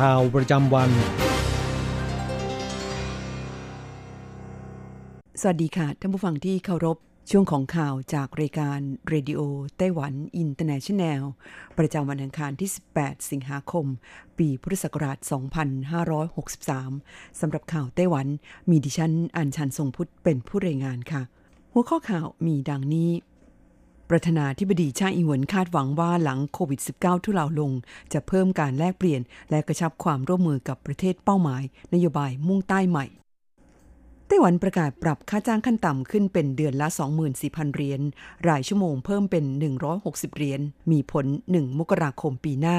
ข่าวประจำวัน สวัสดีค่ะ ท่านผู้ฟังที่เคารพ ช่วงของข่าวจากรายการเรดิโอไต้หวันอินเตอร์เนชันแนล ประจำวันอังคารที่ 18 สิงหาคม ปีพุทธศักราช 2563 สำหรับข่าวไต้หวัน มีดิฉันอัญชันทรงพุทธเป็นผู้รายงานค่ะ หัวข้อข่าวมีดังนี้ ประธานาธิบดีชาอิงหวนคาดหวังว่าหลังโควิด -19 ทุเลาลง จะเพิ่มการแลกเปลี่ยน และกระชับความร่วมมือกับประเทศเป้าหมาย นโยบายมุ่งใต้ใหม่ไต้หวันประกาศปรับค่าจ้างขั้นต่ำขึ้นเป็นเดือนละ 24,000 เหรียญ รายชั่วโมงเพิ่มเป็น 160 เหรียญ มีผล 1 มกราคมปีหน้า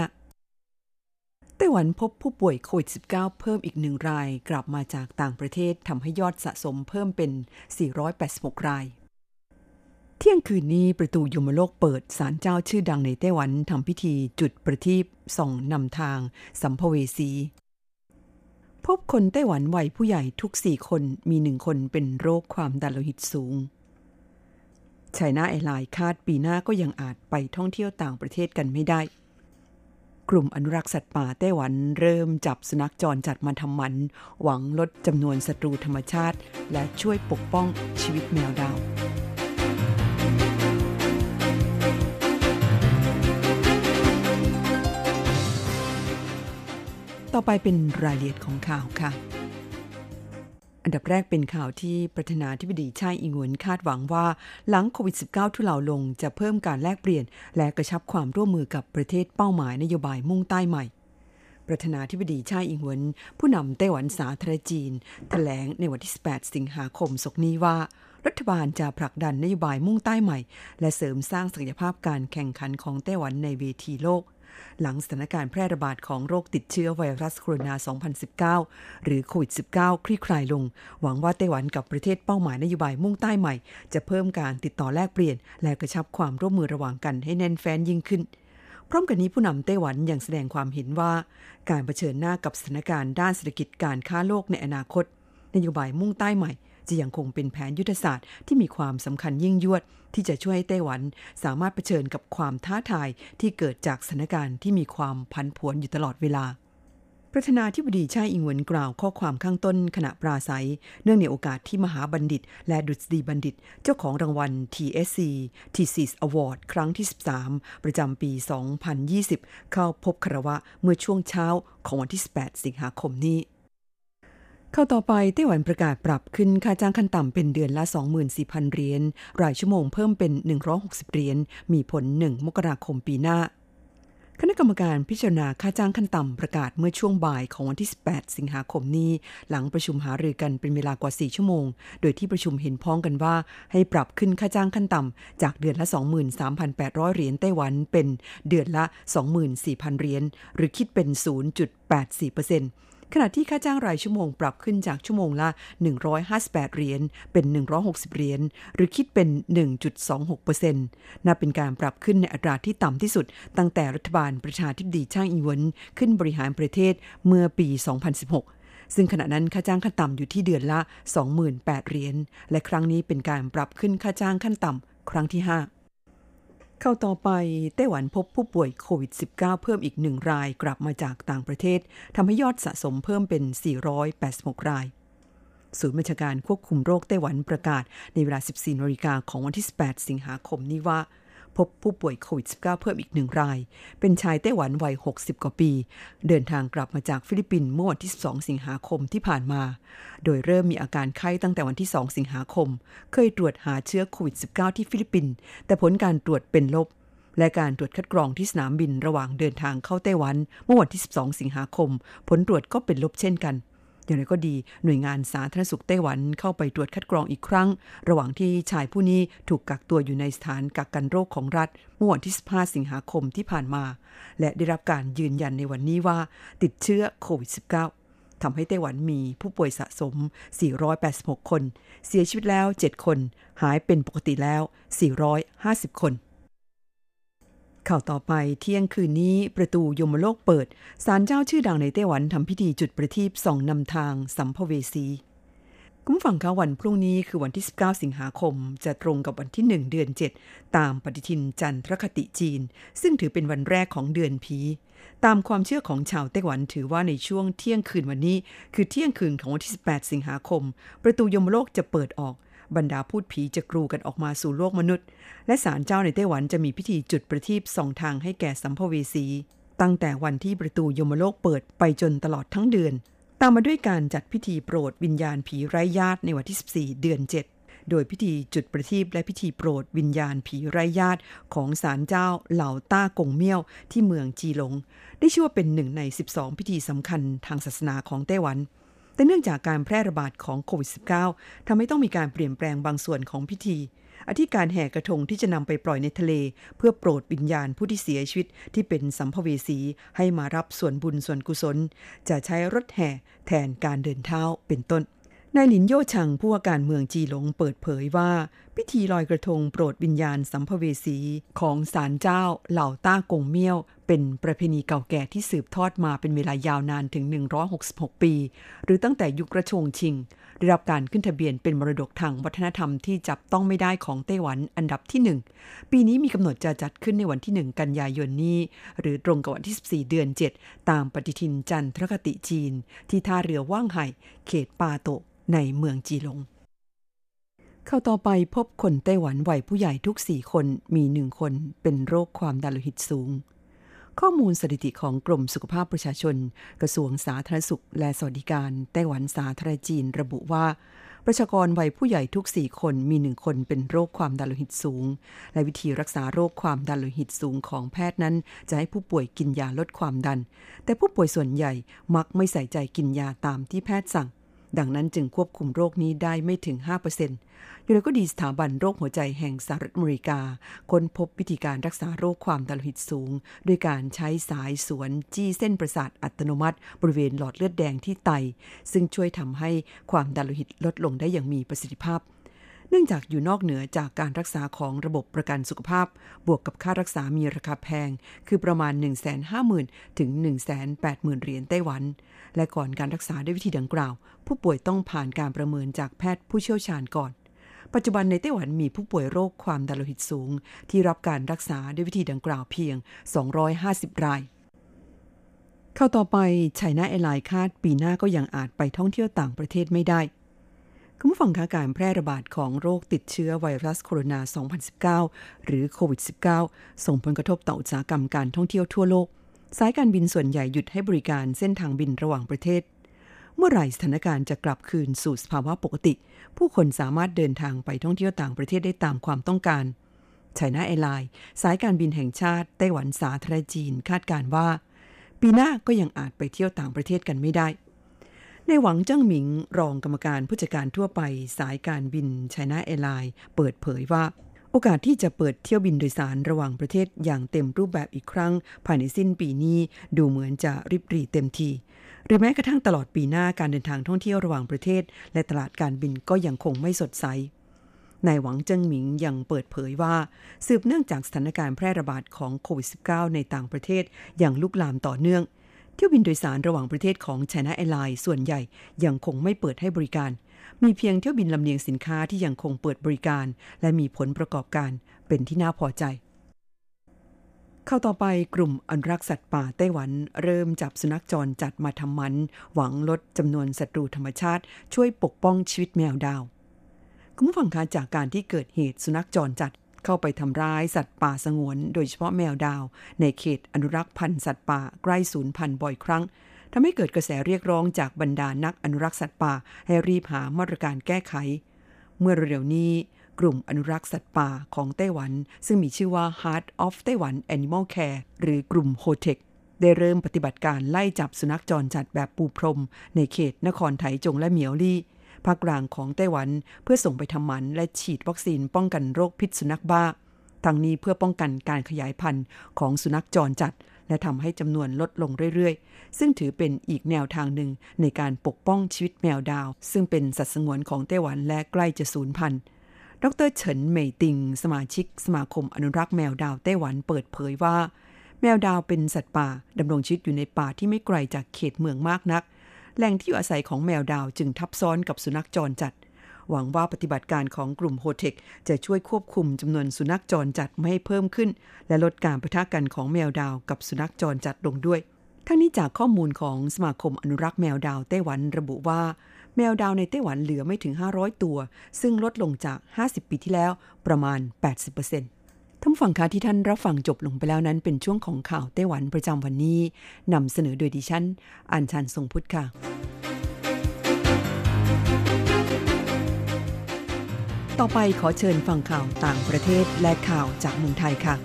ไต้หวันพบผู้ป่วยโควิด -19 เพิ่มอีกหนึ่งราย กลับมาจากต่างประเทศทำให้ยอดสะสมเพิ่มเป็น 486 ราย เที่ยงคืนนี้ประตูยมโลกเปิดศาลเจ้าชื่อดังในไต้หวันทำพิธีจุดประทีปส่องนำทาง สัมภเวสี พบคนไต้หวันวัยผู้ใหญ่ทุกสี่คนมีหนึ่งคนเป็นโรคความดันโลหิตสูงไชน่าแอร์ไลน์คาดปีหน้าก็ยังอาจไปท่องเที่ยวต่างประเทศกันไม่ได้ กลุ่มอนุรักษ์สัตว์ป่าไต้หวันเริ่มจับสุนัขจรจัดมาทำหมัน หวังลดจำนวนศัตรูธรรมชาติ และช่วยปกป้องชีวิตแมวดาว ต่อไปเป็นรายละเอียดของข่าวค่ะ อันดับแรกเป็นข่าวที่ประธานาธิบดีชาอิงวนคาดหวังว่า หลังโควิด -19 ทุเลาลงจะเพิ่มการแลกเปลี่ยน และกระชับความร่วมมือกับประเทศเป้าหมายนโยบายมุ่งใต้ใหม่ประธานาธิบดีชาอิงหวน ผู้นำไต้หวันสาธารณจีนแถลงในวันที่ 18 สิงหาคมศกนี้ว่า รัฐบาลจะผลักดันนโยบายมุ่งใต้ใหม่ และเสริมสร้างศักยภาพการแข่งขันของไต้หวันในเวทีโลก หลังสถานการณ์แพร่ระบาดของโรคติดเชื้อไวรัสโคโรนา 2019 หรือโควิด -19 คลี่คลายลง หวังว่าไต้หวันกับประเทศเป้าหมายนโยบายมุ่งใต้ใหม่ จะเพิ่มการติดต่อแลกเปลี่ยน และกระชับความร่วมมือระหว่างกันให้แน่นแฟ้นยิ่งขึ้น พร้อมกันนี้ผู้นำไต้หวันยังแสดงความเห็นว่า การเผชิญหน้ากับสถานการณ์ด้านเศรษฐกิจการค้าโลกในอนาคต นโยบายมุ่งใต้ใหม่ จะยังคงเป็นแผนยุทธศาสตร์ที่มีความสำคัญยิ่งยวด ที่จะช่วยให้ไต้หวันสามารถเผชิญกับความท้าทายที่เกิดจากสถานการณ์ที่มีความพันผวนอยู่ตลอดเวลาประธานาธิบดีชาอิงหวินกล่าวข้อความข้างต้นขณะปราศัย เนื่องในโอกาสที่มหาบัณฑิต และดุษฎีบัณฑิต เจ้าของรางวัล TSC Thesis Award ครั้งที่ 13 ประจำปี 2020 เข้าพบคารวะเมื่อช่วงเช้าของวันที่ 18 สิงหาคมนี้ เข้าต่อไปไต้หวันประกาศปรับขึ้นค่าจ้างขั้นต่ำเป็นเดือนละ 24,000 เหรียญรายชั่วโมงเพิ่มเป็น 160 เหรียญมีผล 1 มกราคมปีหน้า คณะกรรมการพิจารณาค่าจ้างขั้นต่ำประกาศเมื่อช่วงบ่ายของวันที่ 18 สิงหาคมนี้ หลังประชุมหารือกันเป็นเวลากว่า 4 ชั่วโมง โดยที่ประชุมเห็นพ้องกันว่า ให้ปรับขึ้นค่าจ้างขั้นต่ำจากเดือนละ 23,800 เหรียญไต้หวันเป็นเดือนละ 24,000 เหรียญหรือคิดเป็น 0.84% ขณะที่ค่าจ้างรายชั่วโมงปรับขึ้นจากชั่วโมงละ 158 เหรียญเป็น 160 เหรียญหรือคิดเป็น 1.26%นับเป็นการปรับขึ้นในอัตราที่ต่ำที่สุด ตั้งแต่รัฐบาลประชาธิปไตยช่างอิงวนขึ้นบริหารประเทศเมื่อปี 2016ซึ่งขณะนั้นค่าจ้างขั้นต่ำอยู่ที่เดือนละ 28,000เหรียญ และครั้งนี้เป็นการปรับขึ้นค่าจ้างขั้นต่ำครั้งที่ 5 เข้าต่อไปไต้หวันพบผู้ป่วยโควิด -19 เพิ่มอีกหนึ่งรายกลับมาจากต่างประเทศทำให้ยอดสะสมเพิ่มเป็น 486 ราย ศูนย์บัญชาการควบคุมโรคไต้หวันประกาศในเวลา 14นาฬิกาของวันที่ 18 สิงหาคมนี้ว่า พบผู้ป่วยโควิด -19 เพิ่มอีกหนึ่งราย เป็นชายไต้หวันวัย 60 กว่าปี เดินทางกลับมาจากฟิลิปปินส์เมื่อวันที่ 2 สิงหาคมที่ผ่านมา โดยเริ่มมีอาการไข้ตั้งแต่วันที่ 2 สิงหาคม เคยตรวจหาเชื้อโควิด -19 ที่ฟิลิปปินส์แต่ผลการตรวจเป็นลบและการตรวจคัดกรองที่สนามบินระหว่างเดินทางเข้าไต้หวัน เมื่อวันที่ 12 สิงหาคม ผลตรวจก็เป็นลบเช่นกัน อย่างไรก็ดีหน่วยงานสาธารณสุขไต้หวันเข้าไปตรวจคัดกรองอีกครั้ง ระหว่างที่ชายผู้นี้ถูกกักตัวอยู่ในสถานกักกันโรคของรัฐเมื่อวันที่ 15 สิงหาคมที่ผ่านมา และได้รับการยืนยันในวันนี้ว่าติดเชื้อโควิด -19 ทำให้ไต้หวันมีผู้ป่วยสะสม 486 คน เสียชีวิตแล้ว 7 คน หายเป็นปกติแล้ว 450 คน ข่าวต่อไปเที่ยงคืนนี้ประตูยมโลกเปิดศาลเจ้าชื่อดังในไต้หวันทำพิธีจุดประทีปส่องนำทางสัมภเวสีคุณฟังคะวันพรุ่งนี้คือวันที่ 19 สิงหาคม จะตรงกับวันที่ 1 เดือน 7 ตามปฏิทินจันทรคติจีน ซึ่งถือเป็นวันแรกของเดือนผีตามความเชื่อของชาวไต้หวันถือว่าในช่วงเที่ยงคืนวันนี้ คือเที่ยงคืนของวันที่ 18 สิงหาคม ประตูยมโลกจะเปิดออก บรรดาพูดผีจะกรูกันออกมาสู่โลกมนุษย์ และศาลเจ้าในไต้หวันจะมีพิธีจุดประทีปส่องทางให้แก่สัมภเวสี ตั้งแต่วันที่ประตูยมโลกเปิดไปจนตลอดทั้งเดือน ตามมาด้วยการจัดพิธีโปรดวิญญาณผีไร้ญาติในวันที่ 14 เดือน 7 โดยพิธีจุดประทีปและพิธีโปรดวิญญาณผีไร้ญาติของศาลเจ้าเหล่าต้ากงเมี่ยวที่เมืองจีหลง ได้ชื่อว่าเป็นหนึ่งใน 12 พิธีสำคัญทางศาสนาของไต้หวัน แต่เนื่องจากการแพร่ระบาดของโควิด -19 ทำให้ต้องมีการเปลี่ยนแปลงบางส่วนของพิธี อธิการแห่กระทงที่จะนำไปปล่อยในทะเล เพื่อโปรดวิญญาณผู้ที่เสียชีวิตที่เป็นสัมภเวสีให้มารับส่วนบุญส่วนกุศล จะใช้รถแห่แทนการเดินเท้าเป็นต้นนายหลินโยชังผู้ว่าการเมืองจีหลงเปิดเผยว่าพิธีลอยกระทงโปรดวิญญาณสัมภเวสีของศาลเจ้าเหล่าต้ากงเมี่ยว เป็นประเพณีเก่าแก่ที่สืบทอดมาเป็นเวลายาวนานถึง 166 ปี หรือตั้งแต่ยุคกระชงชิง ได้รับการขึ้นทะเบียนเป็นมรดกทางวัฒนธรรมที่จับต้องไม่ได้ของไต้หวันอันดับที่ 1 ปีนี้มีกำหนดจะจัดขึ้นในวันที่ 1 กันยายนนี้ หรือตรงกับวันที่ 14 เดือน 7 ตามปฏิทินจันทรคติจีน ที่ท่าเรือว่างไห่เขตปาโตในเมืองจีหลง เข้าต่อไปพบคนไต้หวันวัยผู้ใหญ่ทุกสี่คนมีหนึ่งคนเป็นโรคความดันโลหิตสูง ข้อมูลสถิติของกรมสุขภาพประชาชน กระทรวงสาธารณสุข และสวัสดิการไต้หวันสาธารณจีนระบุว่า ประชากรวัยผู้ใหญ่ทุกสี่คนมีหนึ่งคนเป็นโรคความดันโลหิตสูง และวิธีรักษาโรคความดันโลหิตสูงของแพทย์นั้น จะให้ผู้ป่วยกินยาลดความดัน แต่ผู้ป่วยส่วนใหญ่มักไม่ใส่ใจกินยาตามที่แพทย์สั่ง ดังนั้นจึงควบคุมโรคนี้ได้ไม่ถึง 5%อยู่แล้วก็ดีสถาบันโรคหัวใจแห่งสหรัฐอเมริกา ค้นพบวิธีการรักษาโรคความดันโลหิตสูง ด้วยการใช้สายสวนจี้เส้นประสาทอัตโนมัติ บริเวณหลอดเลือดแดงที่ไต ซึ่งช่วยทำให้ความดันโลหิตลดลงได้อย่างมีประสิทธิภาพ เนื่องจากอยู่นอกเหนือจากการรักษาของระบบประกันสุขภาพ บวกกับค่ารักษามีราคาแพง คือประมาณ 150,000 ถึง 180,000 เหรียญไต้หวัน และก่อนการรักษาด้วยวิธีดังกล่าว ผู้ป่วยต้องผ่านการประเมินจากแพทย์ผู้เชี่ยวชาญก่อน ปัจจุบันในไต้หวันมีผู้ป่วยโรคความดันโลหิตสูง ที่รับการรักษาด้วยวิธีดังกล่าวเพียง 250 รายข่าวต่อไป China Airlines คาดปีหน้าก็ยังอาจไปท่องเที่ยวต่างประเทศไม่ได้ คุณผู้ฟังคะการแพร่ระบาดของโรคติดเชื้อไวรัสโคโรนา 2019 หรือโควิด -19 ส่งผลกระทบต่ออุตสาหกรรมการท่องเที่ยวทั่วโลก สายการบินส่วนใหญ่หยุดให้บริการเส้นทางบินระหว่างประเทศ เมื่อไหร่สถานการณ์จะกลับคืนสู่สภาวะปกติ ผู้คนสามารถเดินทางไปท่องเที่ยวต่างประเทศได้ตามความต้องการ China Airlinesสายการบินแห่งชาติไต้หวันสาธารณรัฐจีนคาดการณ์ว่า ปีหน้าก็ยังอาจไปเที่ยวต่างประเทศกันไม่ได้ นายหวังเจิ้งหมิงรองกรรมการผู้จัดการทั่วไปสายการบิน China Airlines เปิดเผยว่า โอกาสที่จะเปิดเที่ยวบินโดยสารระหว่างประเทศอย่างเต็มรูปแบบอีกครั้ง ภายในสิ้นปีนี้ดูเหมือนจะริบหรี่เต็มทีหรือแม้กระทั่งตลอดปีหน้าการเดินทางท่องเที่ยวระหว่างประเทศ และตลาดการบินก็ยังคงไม่สดใสนายหวังเจิ้งหมิงยังเปิดเผยว่า สืบเนื่องจากสถานการณ์แพร่ระบาดของโควิด -19 ในต่างประเทศอย่างลุกลามต่อเนื่อง ที่ยวบินโดยสารระหว่างประเทศของ China Airlines ส่วนใหญ่ยังคงไม่เปิดให้บริการ มีเพียงเที่ยวบินลำเลียงสินค้าที่ยังคงเปิดบริการ และมีผลประกอบการเป็นที่น่าพอใจเข้าต่อไปกลุ่มอนุรักษ์สัตว์ป่าไต้หวัน เริ่มจับสุนัขจรจัดมาทำมัน หวังลดจำนวนศัตรูธรรมชาติ ช่วยปกป้องชีวิตแมวดาว คุณผู้ฟังคะจากการที่เกิดเหตุสุนัขจรจัด เข้าไปทำร้ายสัตว์ป่าสงวน โดยเฉพาะแมวดาว ในเขตอนุรักษ์พันธุ์สัตว์ป่าใกล้สูญพันธุ์บ่อยครั้งทำให้เกิดกระแสเรียกร้องจากบรรดานักอนุรักษ์สัตว์ป่าให้รีบหามาตรการแก้ไข เมื่อเร็วๆนี้กลุ่มอนุรักษ์สัตว์ป่าของไต้หวัน ซึ่งมีชื่อว่า Heart of Taiwan Animal Care หรือกลุ่ม HOTEC ได้เริ่มปฏิบัติการไล่จับสุนัขจรจัดแบบปูพรม ในเขตนครไถจงและเหมียวลี่ ภาคกลางของไต้หวัน เพื่อส่งไปทำหมันและฉีดวัคซีนป้องกันโรคพิษสุนัขบ้าทั้งนี้เพื่อป้องกันการขยายพันธุ์ของสุนัขจรจัด และทำให้จำนวนลดลงเรื่อยๆ ซึ่งถือเป็นอีกแนวทางหนึ่งในการปกป้องชีวิตแมวดาว ซึ่งเป็นสัตว์สงวนของไต้หวันและใกล้จะสูญพันธุ์ ดรเฉินเหมยติง สมาชิก สมาคมอนุรักษ์แมวดาวไต้หวันเปิดเผยว่า แมวดาวเป็นสัตว์ป่าดำรงชีวิตอยู่ในป่าที่ไม่ไกลจากเขตเมืองมากนัก แหล่งที่อยู่อาศัยของแมวดาวจึงทับซ้อนกับสุนัขจรจัด หวังว่าปฏิบัติการของกลุ่มโฮเทคจะช่วยควบคุมจำนวนสุนัขจรจัดไม่ให้เพิ่มขึ้น และลดการประทะกันของแมวดาวกับสุนัขจรจัดลงด้วย ทั้งนี้จากข้อมูลของสมาคมอนุรักษ์แมวดาวไต้หวันระบุว่า แมวดาวในไต้หวันเหลือไม่ถึง 500 ตัว ซึ่งลดลงจาก 50 ปีที่แล้วประมาณ 80% ท่านฟังคะที่ท่านรับฟังจบลงไปแล้วนั้น เป็นช่วงของข่าวไต้หวันประจำวันนี้นำเสนอโดยดิฉันอัญชันทรงพุทธค่ะ ต่อไปขอเชิญฟังข่าวต่างประเทศและข่าวจากเมืองไทยค่ะ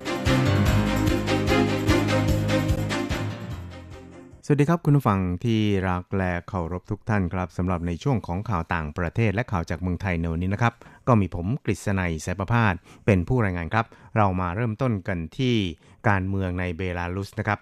สวัสดีครับคุณผู้ฟังที่รักและเคารพทุกท่านครับสำหรับในช่วงของข่าวต่างประเทศและข่าวจากเมืองไทยในวันนี้นะครับ ก็มีผมกฤษณัยสายประพาสเป็นผู้รายงานครับ เรามาเริ่มต้นกันที่การเมืองในเบลารุสนะครับ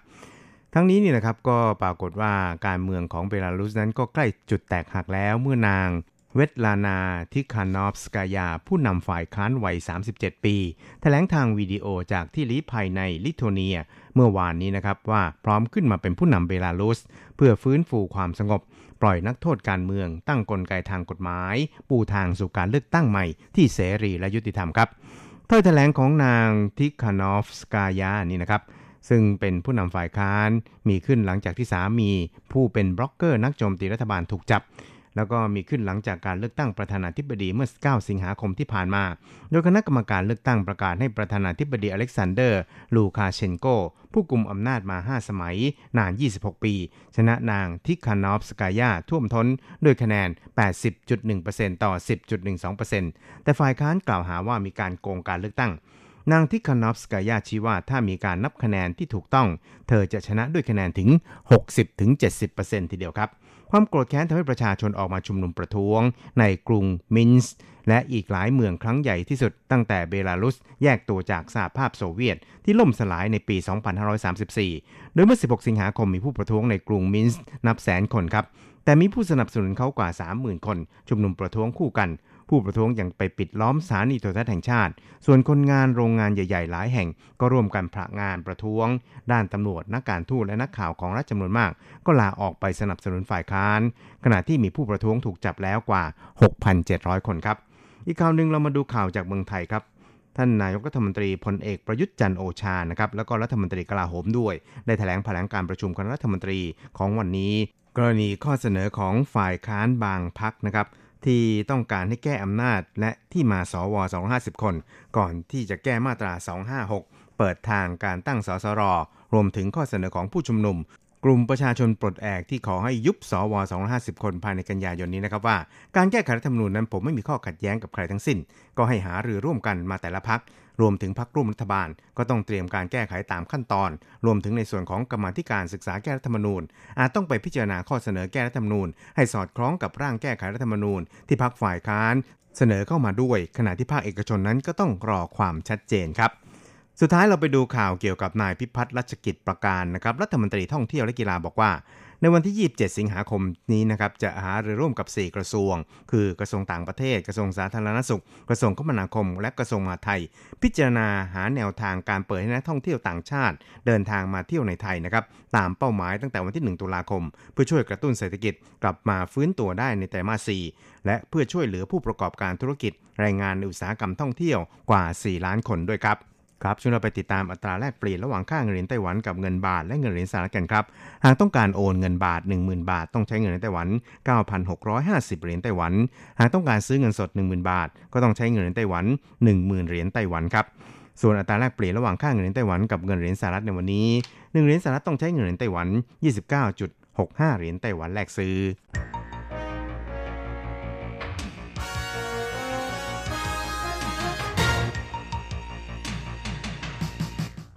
ทั้งนี้นี่นะครับก็ปรากฏว่าการเมืองของเบลารุสนั้นก็ใกล้จุดแตกหักแล้วเมื่อนางเวตลานาทิคานอฟสกายา ผู้นำฝ่ายค้านวัย 37 ปี แถลงทางวิดีโอจากที่ลี้ภัยในลิทัวเนีย เมื่อวานนี้นะครับว่าพร้อมขึ้นมาเป็นผู้นำเบลารุส เพื่อฟื้นฟูความสงบ ปล่อยนักโทษการเมือง ตั้งกลไกทางกฎหมาย ปูทางสู่การเลือกตั้งใหม่ที่เสรีและยุติธรรมครับถ้อยแถลงของนางทิคานอฟสกายานี่นะครับซึ่งเป็นผู้นำฝ่ายค้านมีขึ้นหลังจากที่สามี ผู้เป็นบล็อกเกอร์นักโจมตีรัฐบาลถูกจับ แล้วก็มีขึ้นหลังจากการเลือกตั้งประธานาธิบดีเมื่อ 9 สิงหาคมที่ผ่านมา โดยคณะกรรมการเลือกตั้งประกาศให้ประธานาธิบดีอเล็กซานเดอร์ ลูคาเชนโก ผู้กุมอำนาจมา 5 สมัย นาน 26 ปี ชนะนางทิคานอฟสกายาท่วมท้นโดยคะแนน 80.1%ต่อ 10.12%แต่ฝ่ายค้านกล่าวหาว่ามีการโกงการเลือกตั้งนางทิคานอฟสกายาชี้ว่าถ้ามีการนับคะแนนที่ถูกต้อง เธอจะชนะด้วยคะแนนถึง 60-70%ทีเดียวครับ ความโกรธแค้นทำให้ประชาชนออกมาชุมนุมประท้วง ในกรุงมินส์และอีกหลายเมืองครั้งใหญ่ที่สุดตั้งแต่เบลารุส แยกตัวจากสหภาพโซเวียตที่ล่มสลายในปี 2534 โดยเมื่อ 16 สิงหาคมมีผู้ประท้วงในกรุงมินส์นับแสนคนครับ แต่มีผู้สนับสนุนเขากว่า 30,000 คน ชุมนุมประท้วงคู่กัน ผู้ประท้วงยังไปปิดล้อมสถานีโทรทัศน์แห่งชาติ ส่วนคนงานโรงงานใหญ่ ๆ หลายแห่ง ก็ร่วมกันผละงานประท้วง ด้านตำรวจนักการทูตและนักข่าวของรัฐจำนวนมาก ก็ลาออกไปสนับสนุนฝ่ายค้าน ขณะที่มีผู้ประท้วงถูกจับแล้วกว่า 6,700 คนครับ อีกข่าวหนึ่งเรามาดูข่าวจากเมืองไทยครับท่านนายกรัฐมนตรีพลเอกประยุทธ์จันทร์โอชา นะครับ แล้วก็รัฐมนตรีกลาโหมด้วย ได้แถลงแถลงการประชุมคณะรัฐมนตรีของวันนี้ กรณีข้อเสนอของฝ่ายค้านบางพักนะครับ ที่ต้องการให้แก้อำนาจและที่มาสว 250 คน ก่อนที่จะแก้มาตรา 256 เปิดทางการตั้งสสร รวมถึงข้อเสนอของผู้ชุมนุม กลุ่มประชาชนปลดแอกที่ขอให้ยุบสว 250 คนภายในกันยายนนี้นะครับว่า การแก้ไขรัฐธรรมนูญนั้นผมไม่มีข้อขัดแย้งกับใครทั้งสิ้น ก็ให้หารือร่วมกันมาแต่ละพัก รวมถึงพักร่วมรัฐบาล ก็ต้องเตรียมการแก้ไขตามขั้นตอน รวมถึงในส่วนของกรรมธิการศึกษาแก้รัฐธรรมนูญ อาจต้องไปพิจารณาข้อเสนอแก้รัฐธรรมนูญ ให้สอดคล้องกับร่างแก้ไขรัฐธรรมนูญ ที่พักฝ่ายค้าน เสนอเข้ามาด้วย ขณะที่ภาคเอกชนนั้นก็ต้องรอความชัดเจนครับสุดท้ายเราไปดูข่าวเกี่ยวกับนายพิพัฒน์รัชกิจประการนะครับรัฐมนตรีท่องเที่ยวและกีฬาบอกว่า ในวันที่ 27 สิงหาคมนี้นะครับจะหารือร่วมกับ 4 กระทรวง คือกระทรวงต่างประเทศ กระทรวงสาธารณสุข กระทรวงคมนาคม และกระทรวงมหาดไทย พิจารณาหาแนวทางการเปิดให้นักท่องเที่ยวต่างชาติ เดินทางมาเที่ยวในไทยนะครับตามเป้าหมายตั้งแต่วันที่ 1 ตุลาคม เพื่อช่วยกระตุ้นเศรษฐกิจกลับมาฟื้นตัวได้ในไตรมาส 4 และเพื่อช่วยเหลือผู้ประกอบการธุรกิจแรงงานในอุตสาหกรรมท่องเที่ยวกว่า 4 ล้านคนด้วยครับ ครับช่วยเราไปติดตามอัตราแลกเปลี่ยนระหว่างค่าเงินเหรียญไต้หวันกับเงินบาทและเงินเหรียญสหรัฐกันครับหากต้องการโอนเงินบาท 10,000 บาท ต้องใช้เงินเหรียญไต้หวัน 9,650 เหรียญไต้หวัน หากต้องการซื้อเงินสด 10,000 บาท ก็ต้องใช้เงินเหรียญไต้หวัน 10,000 เหรียญไต้หวันครับส่วนอัตราแลกเปลี่ยนระหว่างค่าเงินเหรียญไต้หวันกับเงินเหรียญสหรัฐในวันนี้1เหรียญสหรัฐต้องใช้เงินเหรียญไต้หวัน 29.65 เหรียญไต้หวันแลกซื้อ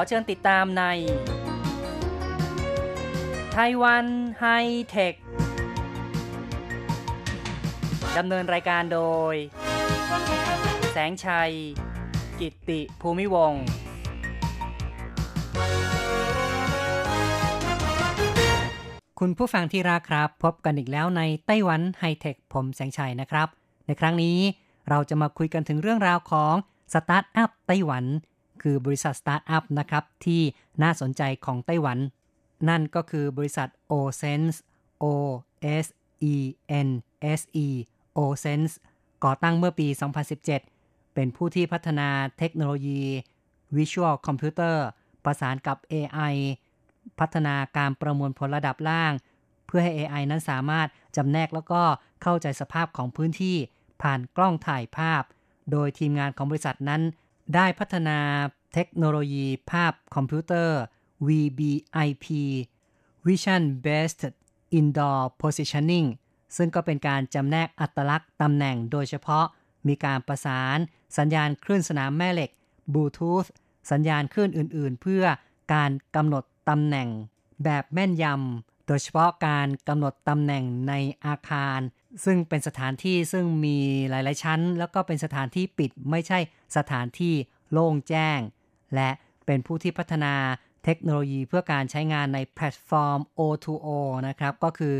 ขอเชิญติดตามในไต้หวันไฮเทค ดำเนินรายการโดย แสงชัย กิตติภูมิวงศ์คุณผู้ฟังที่รักครับ พบกันอีกแล้วในไต้หวันไฮเทค ผมแสงชัยนะครับ ในครั้งนี้เราจะมาคุยกันถึงเรื่องราวของสตาร์ทอัพไต้หวัน คือบริษัทสตาร์ทอัพนะครับที่น่าสนใจของไต้หวัน นั่นก็คือบริษัท o s e n s e O S E N S E o s e n s e ก่อตั้งเมื่อปี 2017 เป็นผู้ที่พัฒนาเทคโนโลยี Visual Computer ประสานกับ AI พัฒนาการประมวลผลระดับล่าง เพื่อให้ AI นั้นสามารถจำแนกแล้วก็เข้าใจสภาพของพื้นที่ผ่านกล้องถ่ายภาพ โดยทีมงานของบริษัทนั้น ได้พัฒนาเทคโนโลยีภาพคอมพิวเตอร์ VBIP Vision Based Indoor Positioning ซึ่งก็เป็นการจำแนกอัตลักษณ์ตำแหน่งโดยเฉพาะ มีการประสานสัญญาณคลื่นสนามแม่เหล็กบลูทูธสัญญาณคลื่นอื่นๆ เพื่อการกำหนดตำแหน่งแบบแม่นยำ โดยเฉพาะการกำหนดตำแหน่งในอาคาร ซึ่งเป็นสถานที่ซึ่งมีหลาย ๆ ชั้น แล้วก็เป็นสถานที่ปิดไม่ใช่สถานที่โล่งแจ้ง และเป็นผู้ที่พัฒนาเทคโนโลยีเพื่อการใช้งานในแพลตฟอร์ม O2O นะครับ ก็คือ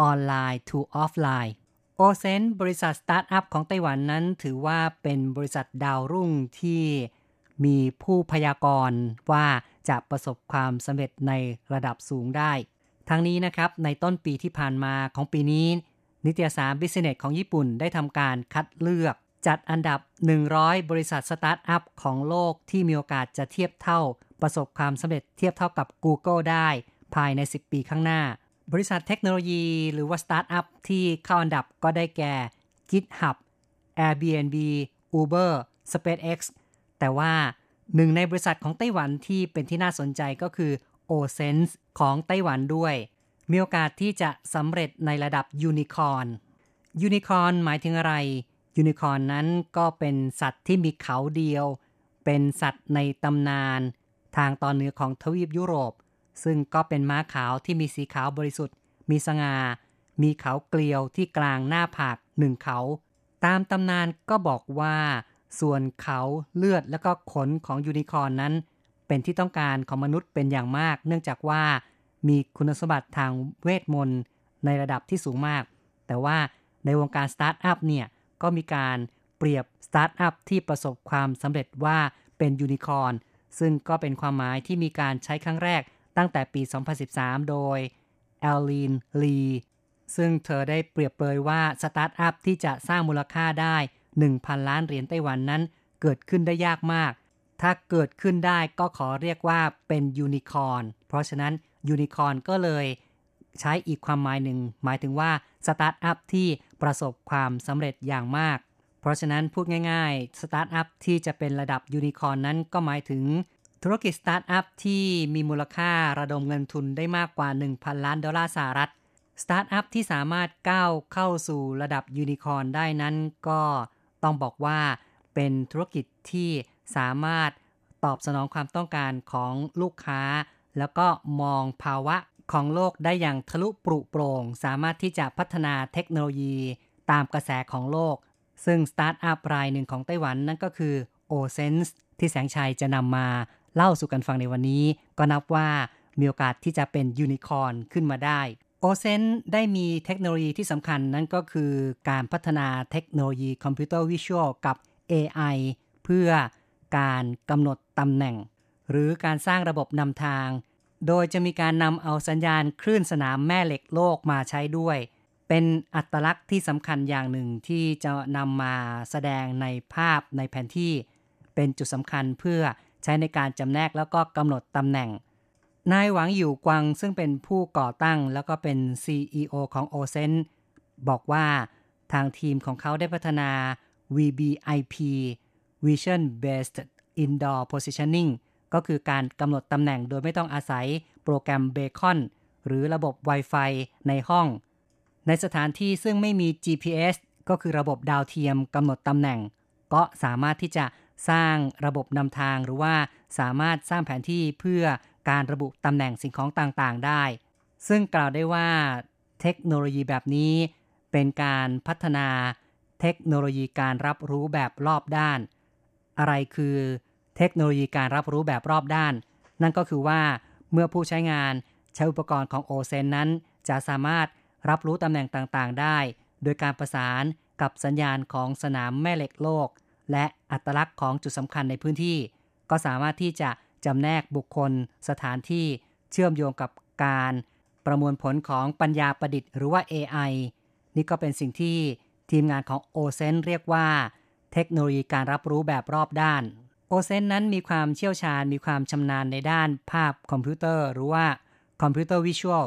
ออนไลน์ to offline โอเซนบริษัทสตาร์ทอัพของไต้หวันนั้นถือว่าเป็นบริษัทดาวรุ่งที่มีผู้พยากรณ์ว่าจะประสบความสำเร็จในระดับสูงได้ ทั้งนี้นะครับในต้นปีที่ผ่านมาของปีนี้ นิตยสาร Business ของญี่ปุ่นได้ทำการคัดเลือก จัดอันดับ 100 บริษัทสตาร์ทอัพของโลกที่มีโอกาสจะเทียบเท่า ประสบความสำเร็จเทียบเท่ากับ Google ได้ภายใน 10 ปีข้างหน้า บริษัทเทคโนโลยีหรือว่าสตาร์ทอัพที่เข้าอันดับก็ได้แก่ GitHub Airbnb Uber SpaceX แต่ว่าหนึ่งในบริษัทของไต้หวันที่เป็นที่น่าสนใจก็คือ o s e n s e ของไต้หวันด้วย มีโอกาสที่จะสำเร็จในระดับยูนิคอนยูนิคอนหมายถึงอะไร ยูนิคอนนั้นก็เป็นสัตว์ที่มีเขาเดียว เป็นสัตว์ในตำนาน ทางตอนเหนือของทวีปยุโรป ซึ่งก็เป็นม้าขาวที่มีสีขาวบริสุทธิ์ มีสง่า มีเขาเกลียวที่กลางหน้าผากหนึ่งเขา ตามตำนานก็บอกว่า ส่วนเขาเลือดและก็ขนของยูนิคอร์นนั้น เป็นที่ต้องการของมนุษย์เป็นอย่างมาก เนื่องจากว่ามีคุณสมบัติทางเวทมนต์ในระดับที่สูงมาก แต่ว่าในวงการสตาร์ทอัพเนี่ยก็มีการเปรียบสตาร์ทอัพที่ประสบความสำเร็จว่าเป็นยูนิคอร์นซึ่งก็เป็นความหมายที่มีการใช้ครั้งแรกตั้งแต่ปี 2013 โดย Aileen Lee ซึ่งเธอได้เปรียบเปรยว่าสตาร์ทอัพที่จะสร้างมูลค่าได้ 1,000 ล้านเหรียญไต้หวันนั้นเกิดขึ้นได้ยากมาก ถ้าเกิดขึ้นได้ก็ขอเรียกว่าเป็นยูนิคอร์นเพราะฉะนั้นยูนิคอร์นก็เลยใช้อีกความหมายหนึ่ง หมายถึงว่าสตาร์ทอัพที่ประสบความสำเร็จอย่างมาก เพราะฉะนั้นพูดง่ายๆสตาร์ทอัพที่จะเป็นระดับยูนิคอร์นนั้นก็หมายถึงธุรกิจสตาร์ทอัพที่มีมูลค่าระดมเงินทุนได้มากกว่า 1,000 ล้านดอลลาร์สหรัฐสตาร์ทอัพที่สามารถก้าวเข้าสู่ระดับยูนิคอร์นได้นั้นก็ต้องบอกว่าเป็นธุรกิจที่สามารถตอบสนองความต้องการของลูกค้า แล้วก็มองภาวะของโลกได้อย่างทะลุปรุโปร่ง สามารถที่จะพัฒนาเทคโนโลยีตามกระแสของโลก ซึ่งสตาร์ทอัพรายหนึ่งของไต้หวันนั่นก็คือ o s e n s e ที่แสงชัยจะนำมาเล่าสู่กันฟังในวันนี้ ก็นับว่ามีโอกาสที่จะเป็นยูนิคอร์นขึ้นมาได้ Osense ได้มีเทคโนโลยีที่สำคัญนั่นก็คือการพัฒนาเทคโนโลยี computer visual กับ AI เพื่อ การกำหนดตำแหน่ง หรือการสร้างระบบนำทาง โดยจะมีการนำเอาสัญญาณคลื่นสนามแม่เหล็กโลกมาใช้ด้วย เป็นอัตลักษณ์ที่สำคัญอย่างหนึ่งที่จะนำมาแสดงในภาพในแผนที่ เป็นจุดสำคัญเพื่อใช้ในการจำแนกแล้วก็กำหนดตำแหน่งนายหวังอยู่กวังซึ่งเป็นผู้ก่อตั้งแล้วก็เป็น CEO ของโอเซนบอกว่าทางทีมของเขาได้พัฒนา VBIP Vision Based Indoor Positioning ก็คือการกำหนดตำแหน่งโดยไม่ต้องอาศัยโปรแกรมเบคอนหรือระบบ Wi-Fi ในห้อง ในสถานที่ซึ่งไม่มี GPS ก็คือระบบดาวเทียมกำหนดตำแหน่ง ก็สามารถที่จะสร้างระบบนำทางหรือว่าสามารถสร้างแผนที่เพื่อการระบุตำแหน่งสิ่งของต่างๆได้ ซึ่งกล่าวได้ว่าเทคโนโลยีแบบนี้ เป็นการพัฒนาเทคโนโลยีการรับรู้แบบรอบด้าน อะไรคือเทคโนโลยีการรับรู้แบบรอบด้าน นั่นก็คือว่าเมื่อผู้ใช้งานใช้อุปกรณ์ของโอเซนนั้น จะสามารถรับรู้ตำแหน่งต่างๆ ได้ โดยการประสานกับสัญญาณของสนามแม่เหล็กโลก และอัตลักษณ์ของจุดสำคัญในพื้นที่ ก็สามารถที่จะจำแนกบุคคลสถานที่เชื่อมโยงกับการประมวลผลของปัญญาประดิษฐ์หรือว่า AI นี่ก็เป็นสิ่งที่ทีมงานของโอเซนเรียกว่า เทคโนโลยีการรับรู้แบบรอบด้าน Osense นั้นมีความเชี่ยวชาญมีความชำนาญในด้านภาพคอมพิวเตอร์หรือว่า computer visual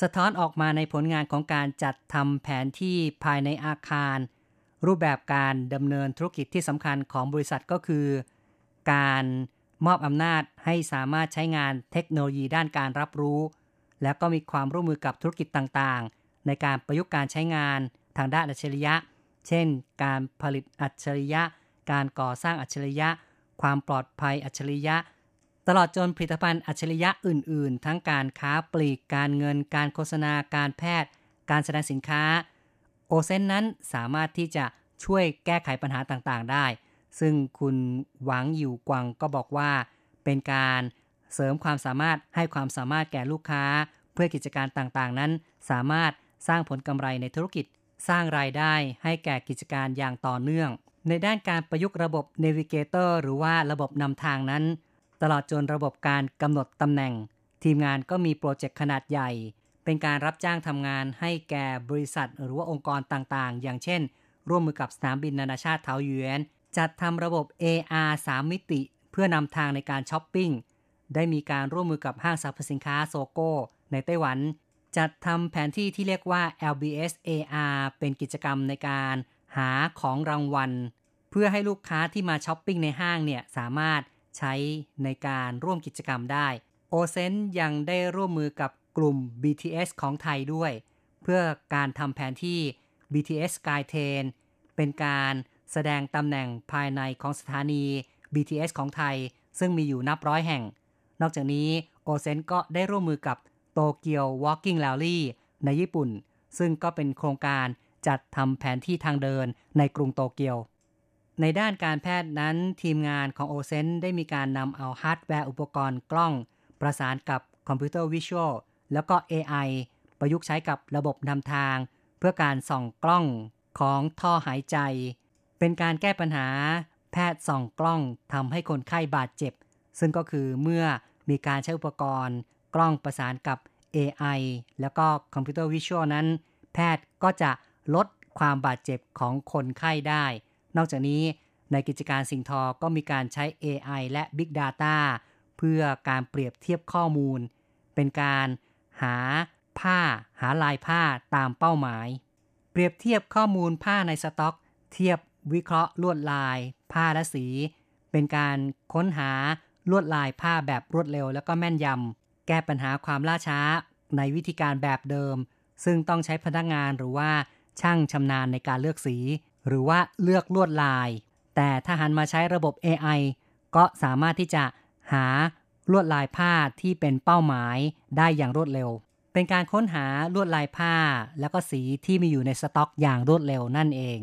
สะท้อนออกมาในผลงานของการจัดทำแผนที่ภายในอาคาร รูปแบบการดำเนินธุรกิจที่สำคัญของบริษัทก็คือ การมอบอำนาจให้สามารถใช้งานเทคโนโลยีด้านการรับรู้ แล้วก็มีความร่วมมือกับธุรกิจต่างๆ ในการประยุกต์การใช้งานทางด้านอัจฉริยะ เช่น การผลิตอัจฉริยะ การก่อสร้างอัจฉริยะ ความปลอดภัยอัจฉริยะ ตลอดจนผลิตภัณฑ์อัจฉริยะอื่น ๆ ทั้งการค้าปลีก การเงิน การโฆษณา การแพทย์ การแสดงสินค้า โอเซนนั้นสามารถที่จะช่วยแก้ไขปัญหาต่าง ๆ ได้ ซึ่งคุณหวังอยู่กวังก็บอกว่า เป็นการเสริมความสามารถให้ความสามารถแก่ลูกค้า เพื่อกิจการต่าง ๆ นั้น สามารถสร้างผลกำไรในธุรกิจ สร้างรายได้ให้แก่กิจการอย่างต่อเนื่อง ในด้านการประยุกต์ระบบ Navigator หรือว่าระบบนำทางนั้น ตลอดจนระบบการกำหนดตำแหน่ง ทีมงานก็มีโปรเจกต์ขนาดใหญ่ เป็นการรับจ้างทำงานให้แก่บริษัท หรือว่าองค์กรต่างๆ อย่างเช่น ร่วมมือกับสนามบินนานาชาติเทาหยวนจัดทำระบบ AR 3 มิติ เพื่อนำทางในการช้อปปิ้งได้มีการร่วมมือกับห้างสรรพสินค้าโซโก้ในไต้หวัน จัดทำแผนที่ที่เรียกว่า LBS AR เป็นกิจกรรมในการหาของรางวัล เพื่อให้ลูกค้าที่มาช้อปปิ้งในห้างเนี่ยสามารถใช้ในการร่วมกิจกรรมได้โอเซนยังได้ร่วมมือกับกลุ่ม BTS ของไทยด้วย เพื่อการทำแผนที่ BTS Skytrain เป็นการแสดงตำแหน่งภายในของสถานี BTS ของไทย ซึ่งมีอยู่นับร้อยแห่ง นอกจากนี้โอเซนก็ได้ร่วมมือกับ โตเกียว Walking Rally ในญี่ปุ่น ซึ่งก็เป็นโครงการจัดทำแผนที่ทางเดินในกรุงโตเกียว ในด้านการแพทย์นั้นทีมงานของโอเซนได้มีการนำเอาฮาร์ดแวร์อุปกรณ์กล้อง ประสานกับ computer visual แล้วก็ AI ประยุกต์ใช้กับระบบนำทาง เพื่อการส่องกล้องของท่อหายใจ เป็นการแก้ปัญหา แพทย์ส่องกล้องทำให้คนไข้บาดเจ็บ ซึ่งก็คือเมื่อมีการใช้อุปกรณ์ กล้องประสานกับ AI แล้วก็คอมพิวเตอร์วิชวลนั้น แพทย์ก็จะลดความบาดเจ็บของคนไข้ได้ นอกจากนี้ในกิจการสิงทอก็มีการใช้ AI และ Big Data เพื่อการเปรียบเทียบข้อมูล เป็นการหาผ้าหาลายผ้าตามเป้าหมาย เปรียบเทียบข้อมูลผ้าในสต็อก เทียบวิเคราะห์ลวดลาย ผ้าและสี เป็นการค้นหาลวดลายผ้าแบบรวดเร็ว แล้วก็แม่นยำ แก้ปัญหาความล่าช้าในวิธีการแบบเดิม ซึ่งต้องใช้พนักงานหรือว่าช่างชำนาญในการเลือกสี หรือว่าเลือกลวดลาย แต่ถ้าหันมาใช้ระบบ AI ก็สามารถที่จะหาลวดลายผ้าที่เป็นเป้าหมายได้อย่างรวดเร็ว เป็นการค้นหาลวดลายผ้า แล้วก็สีที่มีอยู่ในสต็อกอย่างรวดเร็วนั่นเอง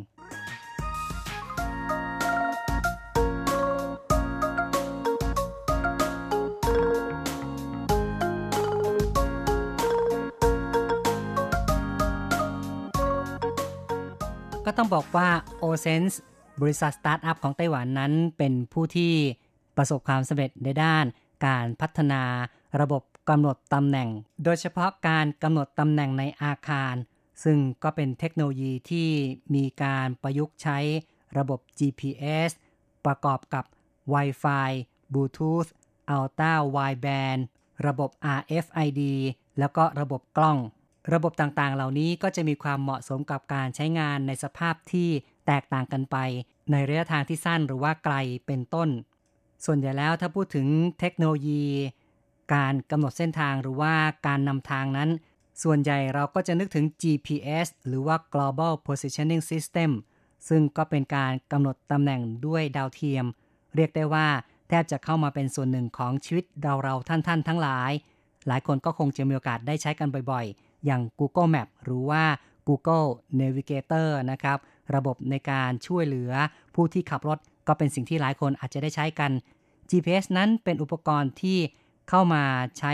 ก็ต้องบอกว่า o s e n s e บริษัทสตาร์ทอัพของไต้หวันนั้นเป็นผู้ที่ประสบความสำเร็จในด้านการพัฒนาระบบกำหนดตำแหน่ง โดยเฉพาะการกำหนดตำแหน่งในอาคาร ซึ่งก็เป็นเทคโนโลยีที่มีการประยุกต์ใช้ระบบ GPS ประกอบกับ Wi-Fi Bluetooth Ultra Wideband ระบบ RFID แล้วก็ระบบกล้อง ระบบต่างๆ เหล่านี้ก็จะมีความเหมาะสมกับการใช้งานในสภาพที่แตกต่างกันไป ในระยะทางที่สั้นหรือว่าไกลเป็นต้น ส่วนใหญ่แล้วถ้าพูดถึงเทคโนโลยี การกำหนดเส้นทางหรือว่าการนำทางนั้น ส่วนใหญ่เราก็จะนึกถึง GPS หรือว่า Global Positioning System ซึ่งก็เป็นการกำหนดตำแหน่งด้วยดาวเทียม เรียกได้ว่าแทบจะเข้ามาเป็นส่วนหนึ่งของชีวิตเราเราท่านๆ ทั้งหลาย หลายคนก็คงจะมีโอกาสได้ใช้กันบ่อยๆ อย่าง Google Map หรือว่า Google Navigator นะครับ ระบบในการช่วยเหลือผู้ที่ขับรถก็เป็นสิ่งที่หลายคนอาจจะได้ใช้กัน GPS นั้นเป็นอุปกรณ์ที่เข้ามาใช้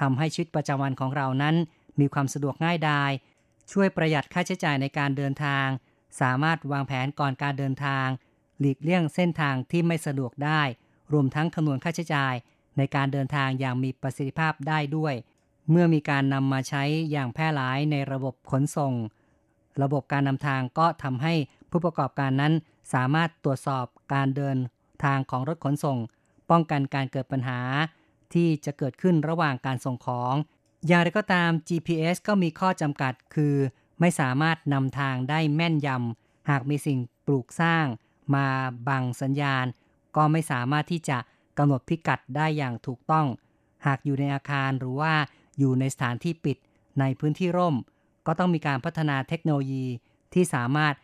ทำให้ชีวิตประจำวันของเรานั้น มีความสะดวกง่ายดาย ช่วยประหยัดค่าใช้จ่ายในการเดินทาง สามารถวางแผนก่อนการเดินทาง หลีกเลี่ยงเส้นทางที่ไม่สะดวกได้ รวมทั้งคำนวณค่าใช้จ่ายในการเดินทางอย่างมีประสิทธิภาพได้ด้วย เมื่อมีการนำมาใช้อย่างแพร่หลายในระบบขนส่ง ระบบการนำทางก็ทำให้ผู้ประกอบการนั้นสามารถตรวจสอบการเดินทางของรถขนส่ง ป้องกันการเกิดปัญหา ที่จะเกิดขึ้นระหว่างการส่งของ อย่างไรก็ตาม GPS ก็มีข้อจำกัดคือ ไม่สามารถนำทางได้แม่นยำหากมีสิ่งปลูกสร้าง มาบังสัญญาณ ก็ไม่สามารถที่จะกำหนดพิกัดได้อย่างถูกต้อง หากอยู่ในอาคารหรือว่า อยู่ในสถานที่ปิดในพื้นที่ร่ม ก็ต้องมีการพัฒนาเทคโนโลยีที่สามารถ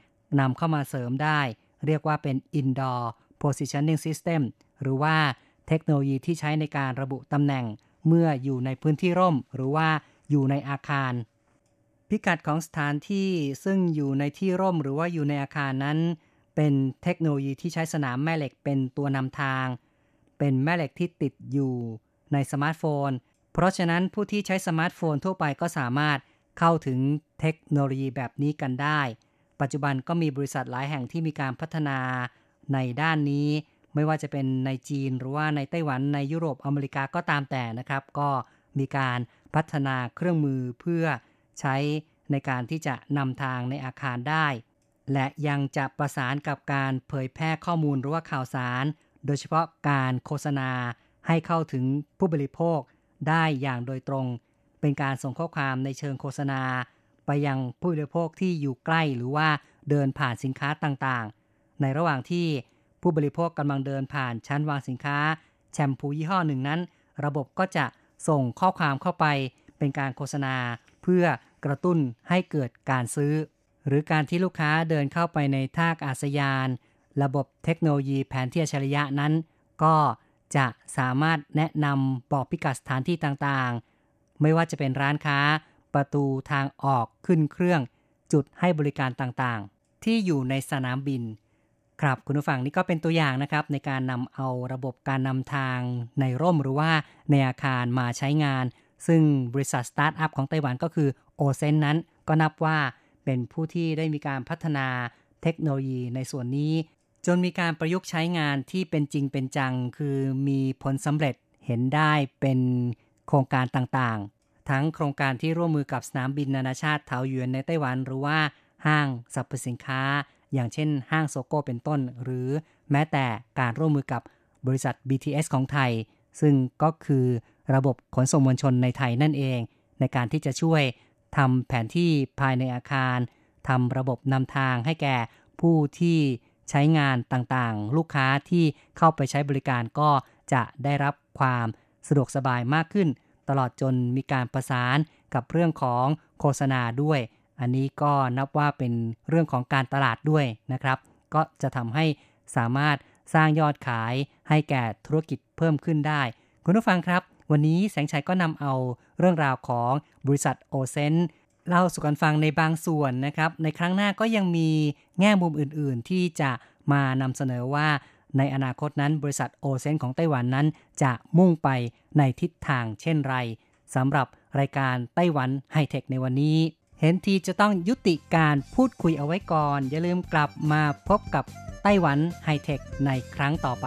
นำเข้ามาเสริมได้ เรียกว่าเป็น indoor positioning system หรือว่าเทคโนโลยีที่ใช้ในการระบุตำแหน่ง เมื่ออยู่ในพื้นที่ร่ม หรือว่าอยู่ในอาคาร พิกัดของสถานที่ซึ่งอยู่ในที่ร่มหรือว่าอยู่ในอาคารนั้น เป็นเทคโนโลยีที่ใช้สนามแม่เหล็กเป็นตัวนำทาง เป็นแม่เหล็กที่ติดอยู่ในสมาร์ทโฟน เพราะฉะนั้นผู้ที่ใช้สมาร์ทโฟนทั่วไปก็สามารถเข้าถึงเทคโนโลยีแบบนี้กันได้ ปัจจุบันก็มีบริษัทหลายแห่งที่มีการพัฒนาในด้านนี้ ไม่ว่าจะเป็นในจีนหรือว่าในไต้หวันในยุโรปอเมริกาก็ตามแต่นะครับ ก็มีการพัฒนาเครื่องมือเพื่อใช้ในการที่จะนำทางในอาคารได้ และยังจะประสานกับการเผยแพร่ข้อมูลหรือว่าข่าวสาร โดยเฉพาะการโฆษณาให้เข้าถึงผู้บริโภค ได้อย่างโดยตรง เป็นการส่งข้อความในเชิงโฆษณา ไปยังผู้บริโภคที่อยู่ใกล้หรือว่าเดินผ่านสินค้าต่างๆ ในระหว่างที่ผู้บริโภคกำลังเดินผ่านชั้นวางสินค้า แชมพูยี่ห้อหนึ่งนั้น ระบบก็จะส่งข้อความเข้าไป เป็นการโฆษณา เพื่อกระตุ้นให้เกิดการซื้อ หรือการที่ลูกค้าเดินเข้าไปในท่าอากาศยาน ระบบเทคโนโลยีแผนที่อัจฉริยะนั้น ก็ จะสามารถแนะนำบอกพิกัดสถานที่ต่างๆ ไม่ว่าจะเป็นร้านค้า ประตูทางออกขึ้นเครื่อง จุดให้บริการต่างๆ ที่อยู่ในสนามบิน ครับคุณผู้ฟังนี่ก็เป็นตัวอย่างนะครับ ในการนำเอาระบบการนำทางในร่มหรือว่าในอาคารมาใช้งาน ซึ่งบริษัทสตาร์ทอัพของไต้หวันก็คือโอเซนนั้นก็นับว่าเป็นผู้ที่ได้มีการพัฒนาเทคโนโลยีในส่วนนี้ จนมีการประยุกต์ใช้งานที่เป็นจริงเป็นจัง คือมีผลสำเร็จเห็นได้เป็นโครงการต่างๆ ทั้งโครงการที่ร่วมมือกับสนามบินนานาชาติเถาหยวนในไต้หวันหรือว่าห้างสรรพสินค้า อย่างเช่น ห้างโซโก้เป็นต้น หรือแม้แต่การร่วมมือกับบริษัท BTS ของไทย ซึ่งก็คือระบบขนส่งมวลชนในไทยนั่นเอง ในการที่จะช่วยทำแผนที่ภายในอาคารทำระบบนำทางให้แก่ผู้ที่ ใช้งานต่างๆ ลูกค้าที่เข้าไปใช้บริการก็จะได้รับความสะดวกสบายมากขึ้น ตลอดจนมีการประสานกับเรื่องของโฆษณาด้วย อันนี้ก็นับว่าเป็นเรื่องของการตลาดด้วยนะครับ ก็จะทำให้สามารถสร้างยอดขายให้แก่ธุรกิจเพิ่มขึ้นได้ คุณผู้ฟังครับ วันนี้แสงชัยก็นำเอาเรื่องราวของบริษัทโอเซน เล่าสู่กันฟังในบางส่วนนะครับ ในครั้งหน้าก็ยังมีแง่มุมอื่น ๆ ที่จะมานำเสนอว่าในอนาคตนั้นบริษัทโอเซนของไต้หวันนั้น จะมุ่งไปในทิศทางเช่นไรสำหรับรายการไต้หวันไฮเทคในวันนี้ เหเห็นทีจะต้องยุติการพูดคุยเอาไว้ก่อน อย่าลืมกลับมาพบกับไต้หวันไฮเทคในครั้งต่อไป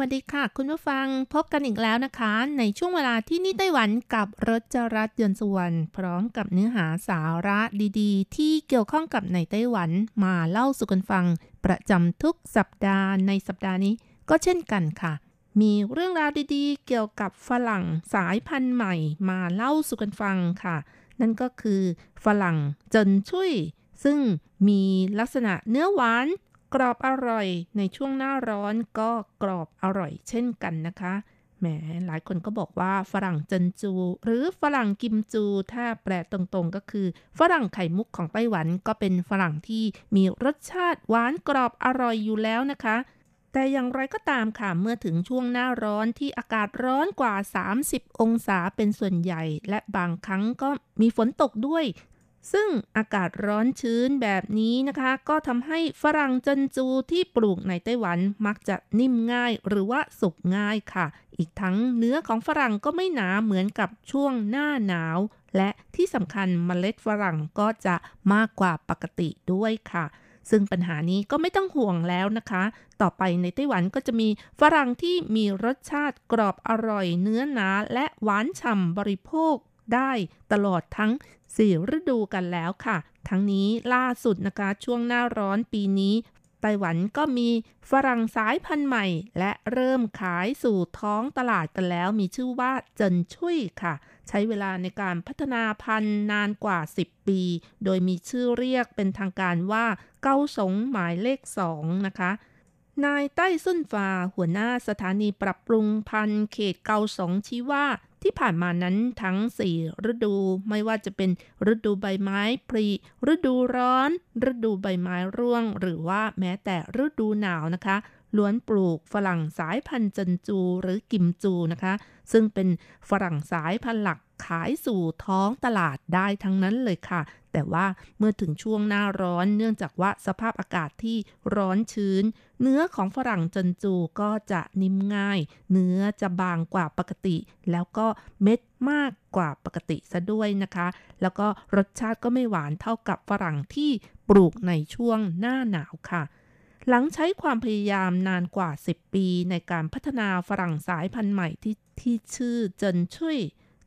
วัสดีค่ะ คุณผู้ฟังพบกันอีกแล้วนะคะ ในช่วงเวลาที่นี่ไต้หวันกับรถจรัสยนต์สวรรณพร้อมกับเนื้อหาสาระดีๆ ที่เกี่ยวข้องกับในไต้หวันมาเล่าสู่กันฟัง ประจำทุกสัปดาห์ในสัปดาห์นี้ ก็เช่นกันค่ะ มีเรื่องราวดีๆ เกี่ยวกับฝรั่งสายพันธุ์ใหม่มาเล่าสู่กันฟังค่ะ นั่นก็คือฝรั่งเจินชุยซึ่งมีลักษณะเนื้อหวาน กรอบอร่อยในช่วงหน้าร้อนก็กรอบอร่อยเช่นกันนะคะ แหมหลายคนก็บอกว่าฝรั่งเจินจู หรือฝรั่งกิมจู ถ้าแปลตรงๆก็คือ ฝรั่งไข่มุกของไต้หวันก็เป็นฝรั่งที่มีรสชาติหวานกรอบอร่อยอยู่แล้วนะคะแต่อย่างไรก็ตามค่ะ เมื่อถึงช่วงหน้าร้อนที่อากาศร้อนกว่า 30 องศาเป็นส่วนใหญ่ และบางครั้งก็มีฝนตกด้วย ซึ่งอากาศร้อนชื้นแบบนี้นะคะ ก็ทำให้ฝรั่งจินจูที่ปลูกในไต้หวันมักจะนิ่มง่ายหรือว่าสุกง่ายค่ะ อีกทั้งเนื้อของฝรั่งก็ไม่หนาเหมือนกับช่วงหน้าหนาว และที่สำคัญเมล็ดฝรั่งก็จะมากกว่าปกติด้วยค่ะ ซึ่งปัญหานี้ก็ไม่ต้องห่วงแล้วนะคะ ต่อไปในไต้หวันก็จะมีฝรั่งที่มีรสชาติกรอบอร่อยเนื้อหนาและหวานฉ่ำบริโภค ได้ตลอดทั้งสี่ฤดูกันแล้วค่ะ ทั้งนี้ล่าสุดนะคะช่วงหน้าร้อนปีนี้ไต้หวันก็มีฝรั่งสายพันธุ์ใหม่ และเริ่มขายสู่ท้องตลาดกันแล้ว มีชื่อว่าเจินชุยค่ะ ใช้เวลาในการพัฒนาพันธุ์นานกว่า 10 ปี โดยมีชื่อเรียกเป็นทางการว่าเกาสงหมายเลข 2 นะคะนายใต้สุนฟ้าหัวหน้าสถานีปรับปรุงพันธุ์เขตเกาสงชี้ว่า ที่ผ่านมานั้นทั้ง 4 ฤดูไม่ว่าจะเป็นฤดูใบไม้ผลิฤดูร้อน ฤดูใบไม้ร่วง หรือว่าแม้แต่ฤดูหนาวนะคะล้วนปลูกฝรั่งสายพันธุ์จันจูหรือกิมจูนะคะ ซึ่งเป็นฝรั่งสายพันธุ์หลักขายสู่ท้องตลาดได้ทั้งนั้นเลยค่ะ แต่ว่าเมื่อถึงช่วงหน้าร้อนเนื่องจากว่าสภาพอากาศที่ร้อนชื้น เนื้อของฝรั่งจันจูก็จะนิ่มง่าย เนื้อจะบางกว่าปกติ แล้วก็เม็ดมากกว่าปกติซะด้วยนะคะ แล้วก็รสชาติก็ไม่หวานเท่ากับฝรั่งที่ปลูกในช่วงหน้าหนาวค่ะหลังใช้ความพยายามนานกว่า 10 ปีในการพัฒนาฝรั่งสายพันธุ์ใหม่ที่ที่ชื่อเจินชุย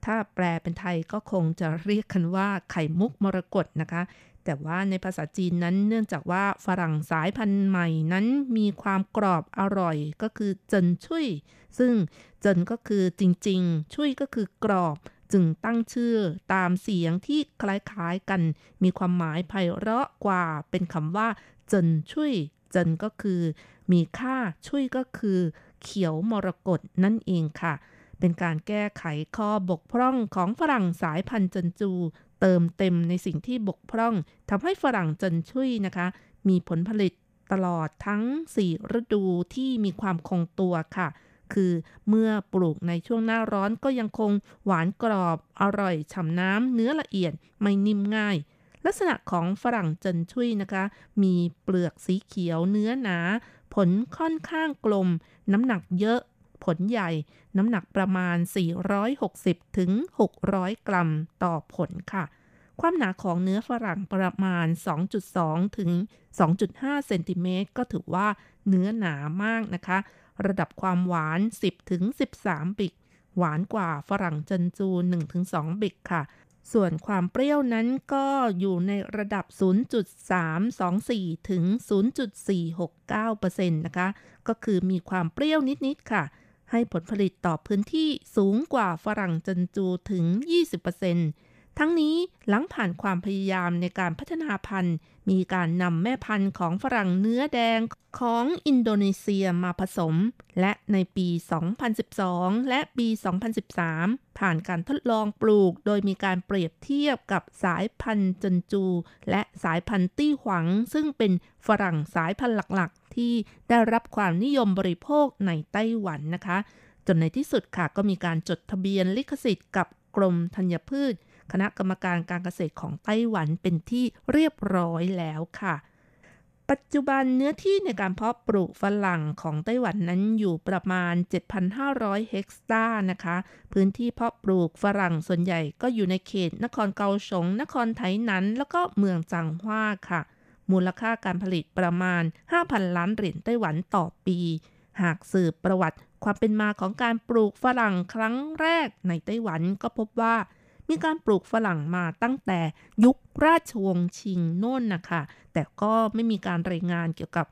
ถ้าแปลเป็นไทยก็คงจะเรียกกันว่าไข่มุกมรกตนะคะ แต่ว่าในภาษาจีนนั้นเนื่องจากว่าฝรั่งสายพันธุ์ใหม่นั้นมีความกรอบอร่อยก็คือเจินชุยซึ่งเจินก็คือจริง ๆ ชุยก็คือกรอบจึงตั้งชื่อตามเสียงที่คล้ายๆกัน มีความหมายไพเราะกว่าเป็นคำว่าเจินชุยเจินก็คือ มีค่าชุยก็คือ เขียวมรกตนั่นเองค่ะ เป็นการแก้ไขข้อบกพร่องของฝรั่งสายพันธุ์จันจู เติมเต็มในสิ่งที่บกพร่องทำให้ฝรั่งจันชุยนะคะ มีผลผลิตตลอดทั้ง 4 ฤดูที่มีความคงตัวค่ะ คือเมื่อปลูกในช่วงหน้าร้อนก็ยังคงหวานกรอบอร่อยฉ่ำน้ำเนื้อละเอียดไม่นิ่มง่าย ลักษณะของฝรั่งจันชุยนะคะ มีเปลือกสีเขียวเนื้อหนา ผลค่อนข้างกลม น้ำหนักเยอะ ผลใหญ่ น้ำหนักประมาณ 460ถึง600กรัมต่อผลค่ะ ความหนาของเนื้อฝรั่งประมาณ 2.2 ถึง 2.5 เซนติเมตรก็ถือว่าเนื้อหนามากนะคะ ระดับความหวาน 10 ถึง 13 บิก หวานกว่าฝรั่งจันจู 1-2 บิกค่ะส่วนความเปรี้ยวนั้นก็อยู่ในระดับ 0.324 ถึง 0.469%นะคะ ก็คือมีความเปรี้ยวนิด ๆ ค่ะ ให้ผลผลิตต่อพื้นที่สูงกว่าฝรั่งจันจูถึง 20%ทั้งนี้หลังผ่านความพยายามในการพัฒนาพันธุ์ มีการนำแม่พันธุ์ของฝรั่งเนื้อแดงของอินโดนีเซียมาผสม และในปี 2012 และปี 2013 ผ่านการทดลองปลูก โดยมีการเปรียบเทียบกับสายพันธุ์จันจู และสายพันธุ์ตี้หวัง ซึ่งเป็นฝรั่งสายพันธุ์หลักๆ ที่ได้รับความนิยมบริโภคในไต้หวันนะคะ จนในที่สุดค่ะก็มีการจดทะเบียนลิขสิทธิ์กับกรมธัญพืช คณะกรรมการการเกษตรของไต้หวันเป็นที่เรียบร้อยแล้วค่ะ ปัจจุบันเนื้อที่ในการเพาะปลูกฝรั่งของไต้หวันนั้นอยู่ประมาณ 7,500 เฮกตาร์นะคะ พื้นที่เพาะปลูกฝรั่งส่วนใหญ่ก็อยู่ในเขต นครเกาสงนครไถหนัน แล้วก็เมืองจางฮวาค่ะ มูลค่าการผลิตประมาณ 5,000 ล้านเหรียญไต้หวันต่อปี หากสืบประวัติความเป็นมาของการปลูกฝรั่งครั้งแรกในไต้หวันก็พบว่า มีการปลูกฝรั่งมาตั้งแต่ยุคราชวงศ์ชิงโน่นนะคะ แต่ก็ไม่มีการรายงานเกี่ยวกับ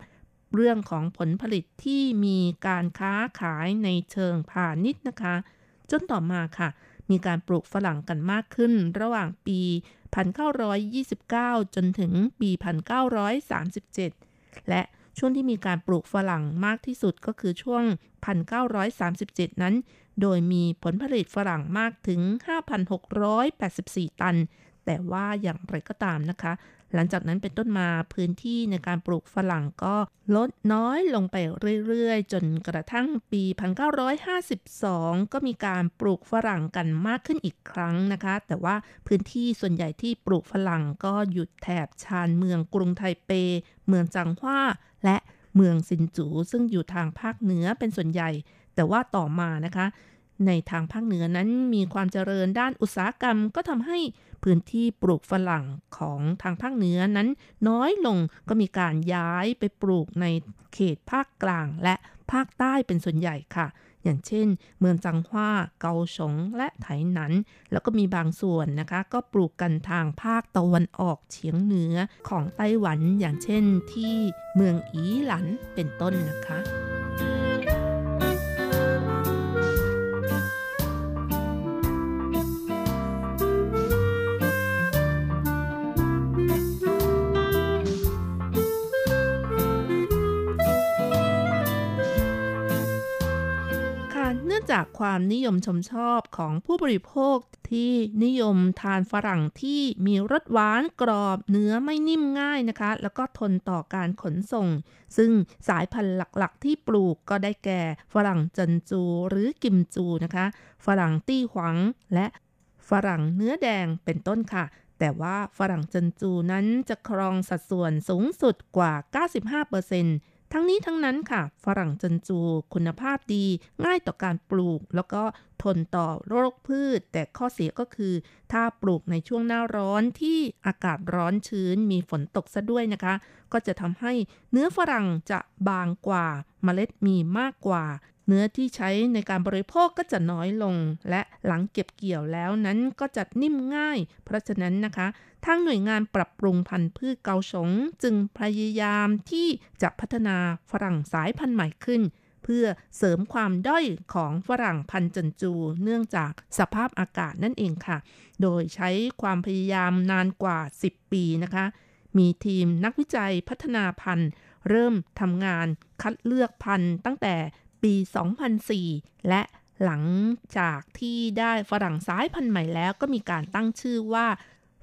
เรื่องของผลผลิตที่มีการค้าขายในเชิงพาณิชย์นะคะ จนต่อมาค่ะ มีการปลูกฝรั่งกันมากขึ้นระหว่างปี 1929 จนถึงปี 1937 และช่วงที่มีการปลูกฝรั่งมากที่สุดก็คือช่วง 1937 นั้น โดยมีผลผลิตฝรั่งมากถึง 5,684 ตัน แต่ว่าอย่างไรก็ตามนะคะ หลังจากนั้นเป็นต้นมาพื้นที่ในการปลูกฝรั่งก็ลดน้อยลงไปเรื่อยๆ จนกระทั่งปี 1952 ก็มีการปลูกฝรั่งกันมากขึ้นอีกครั้งนะคะ แต่ว่าพื้นที่ส่วนใหญ่ที่ปลูกฝรั่งก็หยุดแถบชานเมืองกรุงไทเป เมืองจางฮวาและเมืองซินจู ซึ่งอยู่ทางภาคเหนือเป็นส่วนใหญ่ แต่ว่าต่อมานะคะ ในทางภาคเหนือนั้นมีความเจริญด้านอุตสาหกรรมก็ทำให้ พื้นที่ปลูกฝรั่งของทางภาคเหนือนั้นน้อยลงก็มีการย้ายไปปลูกในเขตภาคกลางและภาคใต้เป็นส่วนใหญ่ค่ะ อย่างเช่น เมืองจังหว้า เกาสง และไถหนัน แล้วก็มีบางส่วนนะคะ ก็ปลูกกันทางภาคตะวันออกเฉียงเหนือของไต้หวัน อย่างเช่นที่เมืองอีหลันเป็นต้นนะคะ เนื่องจากความนิยมชมชอบของผู้บริโภคที่นิยมทานฝรั่งที่มีรสหวานกรอบเนื้อไม่นิ่มง่ายนะคะ แล้วก็ทนต่อการขนส่ง ซึ่งสายพันธุ์หลักๆ ที่ปลูกก็ได้แก่ ฝรั่งจันจูหรือกิมจูนะคะ ฝรั่งตี้หวังและฝรั่งเนื้อแดงเป็นต้นค่ะแต่ว่าฝรั่งจันจูนั้นจะครองสัดส่วนสูงสุดกว่า 95% ทั้งนี้ทั้งนั้นค่ะ ฝรั่งจันจูคุณภาพดี ง่ายต่อการปลูก แล้วก็ทนต่อโรคพืช แต่ข้อเสียก็คือ ถ้าปลูกในช่วงหน้าร้อนที่อากาศร้อนชื้นมีฝนตกซะด้วยนะคะ ก็จะทำให้เนื้อฝรั่งจะบางกว่า เมล็ดมีมากกว่า เนื้อที่ใช้ในการบริโภคก็จะน้อยลง และหลังเก็บเกี่ยวแล้วนั้นก็จะนิ่มง่าย เพราะฉะนั้นนะคะทางหน่วยงานปรับปรุงพันธุ์พืชเกาสงจึงพยายามที่จะพัฒนาฝรั่งสายพันธุ์ใหม่ขึ้น เพื่อเสริมความด้อยของฝรั่งพันธุ์จันจู เนื่องจากสภาพอากาศนั่นเองค่ะ โดยใช้ความพยายามนานกว่า 10 ปีนะคะ มีทีมนักวิจัยพัฒนาพันธุ์เริ่มทำงานคัดเลือกพันธุ์ตั้งแต่ ปี 2004 และหลังจากที่ได้ฝรั่งสายพันธุ์ใหม่แล้วก็มีการตั้งชื่อว่า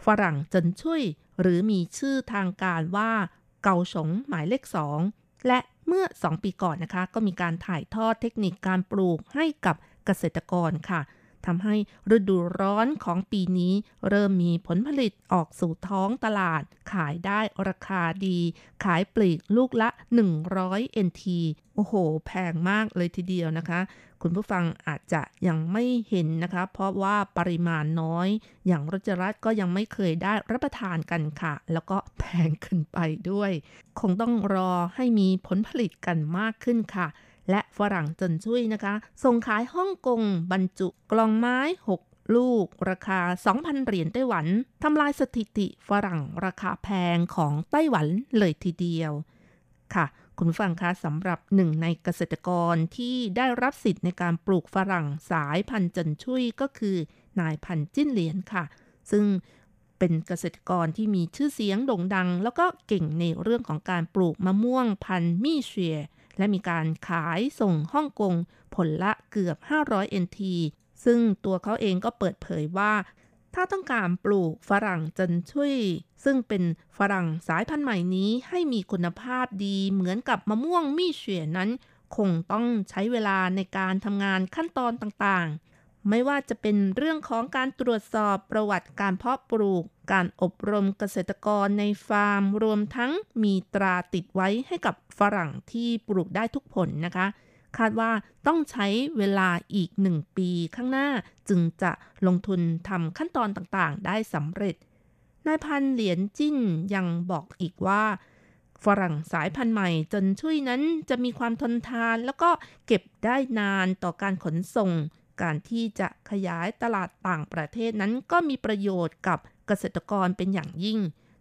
ฝรั่งจนช่วย หรือมีชื่อทางการว่าเกาสงหมายเลขสองและเมื่อ 2 ปีก่อนนะคะ ก็มีการถ่ายทอดเทคนิคการปลูกให้กับเกษตรกรค่ะ ทำให้ฤดูร้อนของปีนี้เริ่มมีผลผลิตออกสู่ท้องตลาด ขายได้ราคาดี ขายปลีกลูกละ 100 NT โอ้โห แพงมากเลยทีเดียวนะคะ คุณผู้ฟังอาจจะยังไม่เห็นนะคะ เพราะว่าปริมาณน้อย อย่างรจรัสก็ยังไม่เคยได้รับประทานกันค่ะ แล้วก็แพงขึ้นไปด้วย คงต้องรอให้มีผลผลิตกันมากขึ้นค่ะ และฝรั่งจนช่วยนะคะ ส่งขายฮ่องกงบรรจุกล่องไม้ 6 ลูก ราคา 2,000 เหรียญไต้หวันทำลายสถิติฝรั่งราคาแพงของไต้หวันเลยทีเดียว ค่ะ คุณผู้ฟังคะสำหรับหนึ่งในเกษตรกรที่ได้รับสิทธิ์ในการปลูกฝรั่งสายพันธุ์จันชุยก็คือนายพันจิ้นเหรียญค่ะ ซึ่งเป็นเกษตรกรที่มีชื่อเสียงโด่งดัง แล้วก็เก่งในเรื่องของการปลูกมะม่วงพันธุ์มี่เชีย และมีการขายส่งฮ่องกงผลละเกือบ 500 NT ซึ่งตัวเขาเองก็เปิดเผยว่า ถ้าต้องการปลูกฝรั่งจันชุยซึ่งเป็นฝรั่งสายพันธุ์ใหม่นี้ให้มีคุณภาพดีเหมือนกับมะม่วงมี่เฉียนั้น คงต้องใช้เวลาในการทำงานขั้นตอนต่าง ไม่ว่าจะเป็นเรื่องของการตรวจสอบประวัติการเพาะปลูก การอบรมเกษตรกรในฟาร์ม รวมทั้งมีตราติดไว้ให้กับฝรั่งที่ปลูกได้ทุกผลนะคะ คาดว่าต้องใช้เวลาอีกหนึ่งปีข้างหน้าจึงจะลงทุนทำขั้นตอนต่างๆ ได้สำเร็จ นายพันเหรียญจิ้นยังบอกอีกว่าฝรั่งสายพันธุ์ใหม่จนช่วยนั้นจะมีความทนทานแล้วก็เก็บได้นานต่อการขนส่ง การที่จะขยายตลาดต่างประเทศนั้นก็มีประโยชน์กับเกษตรกรเป็นอย่างยิ่ง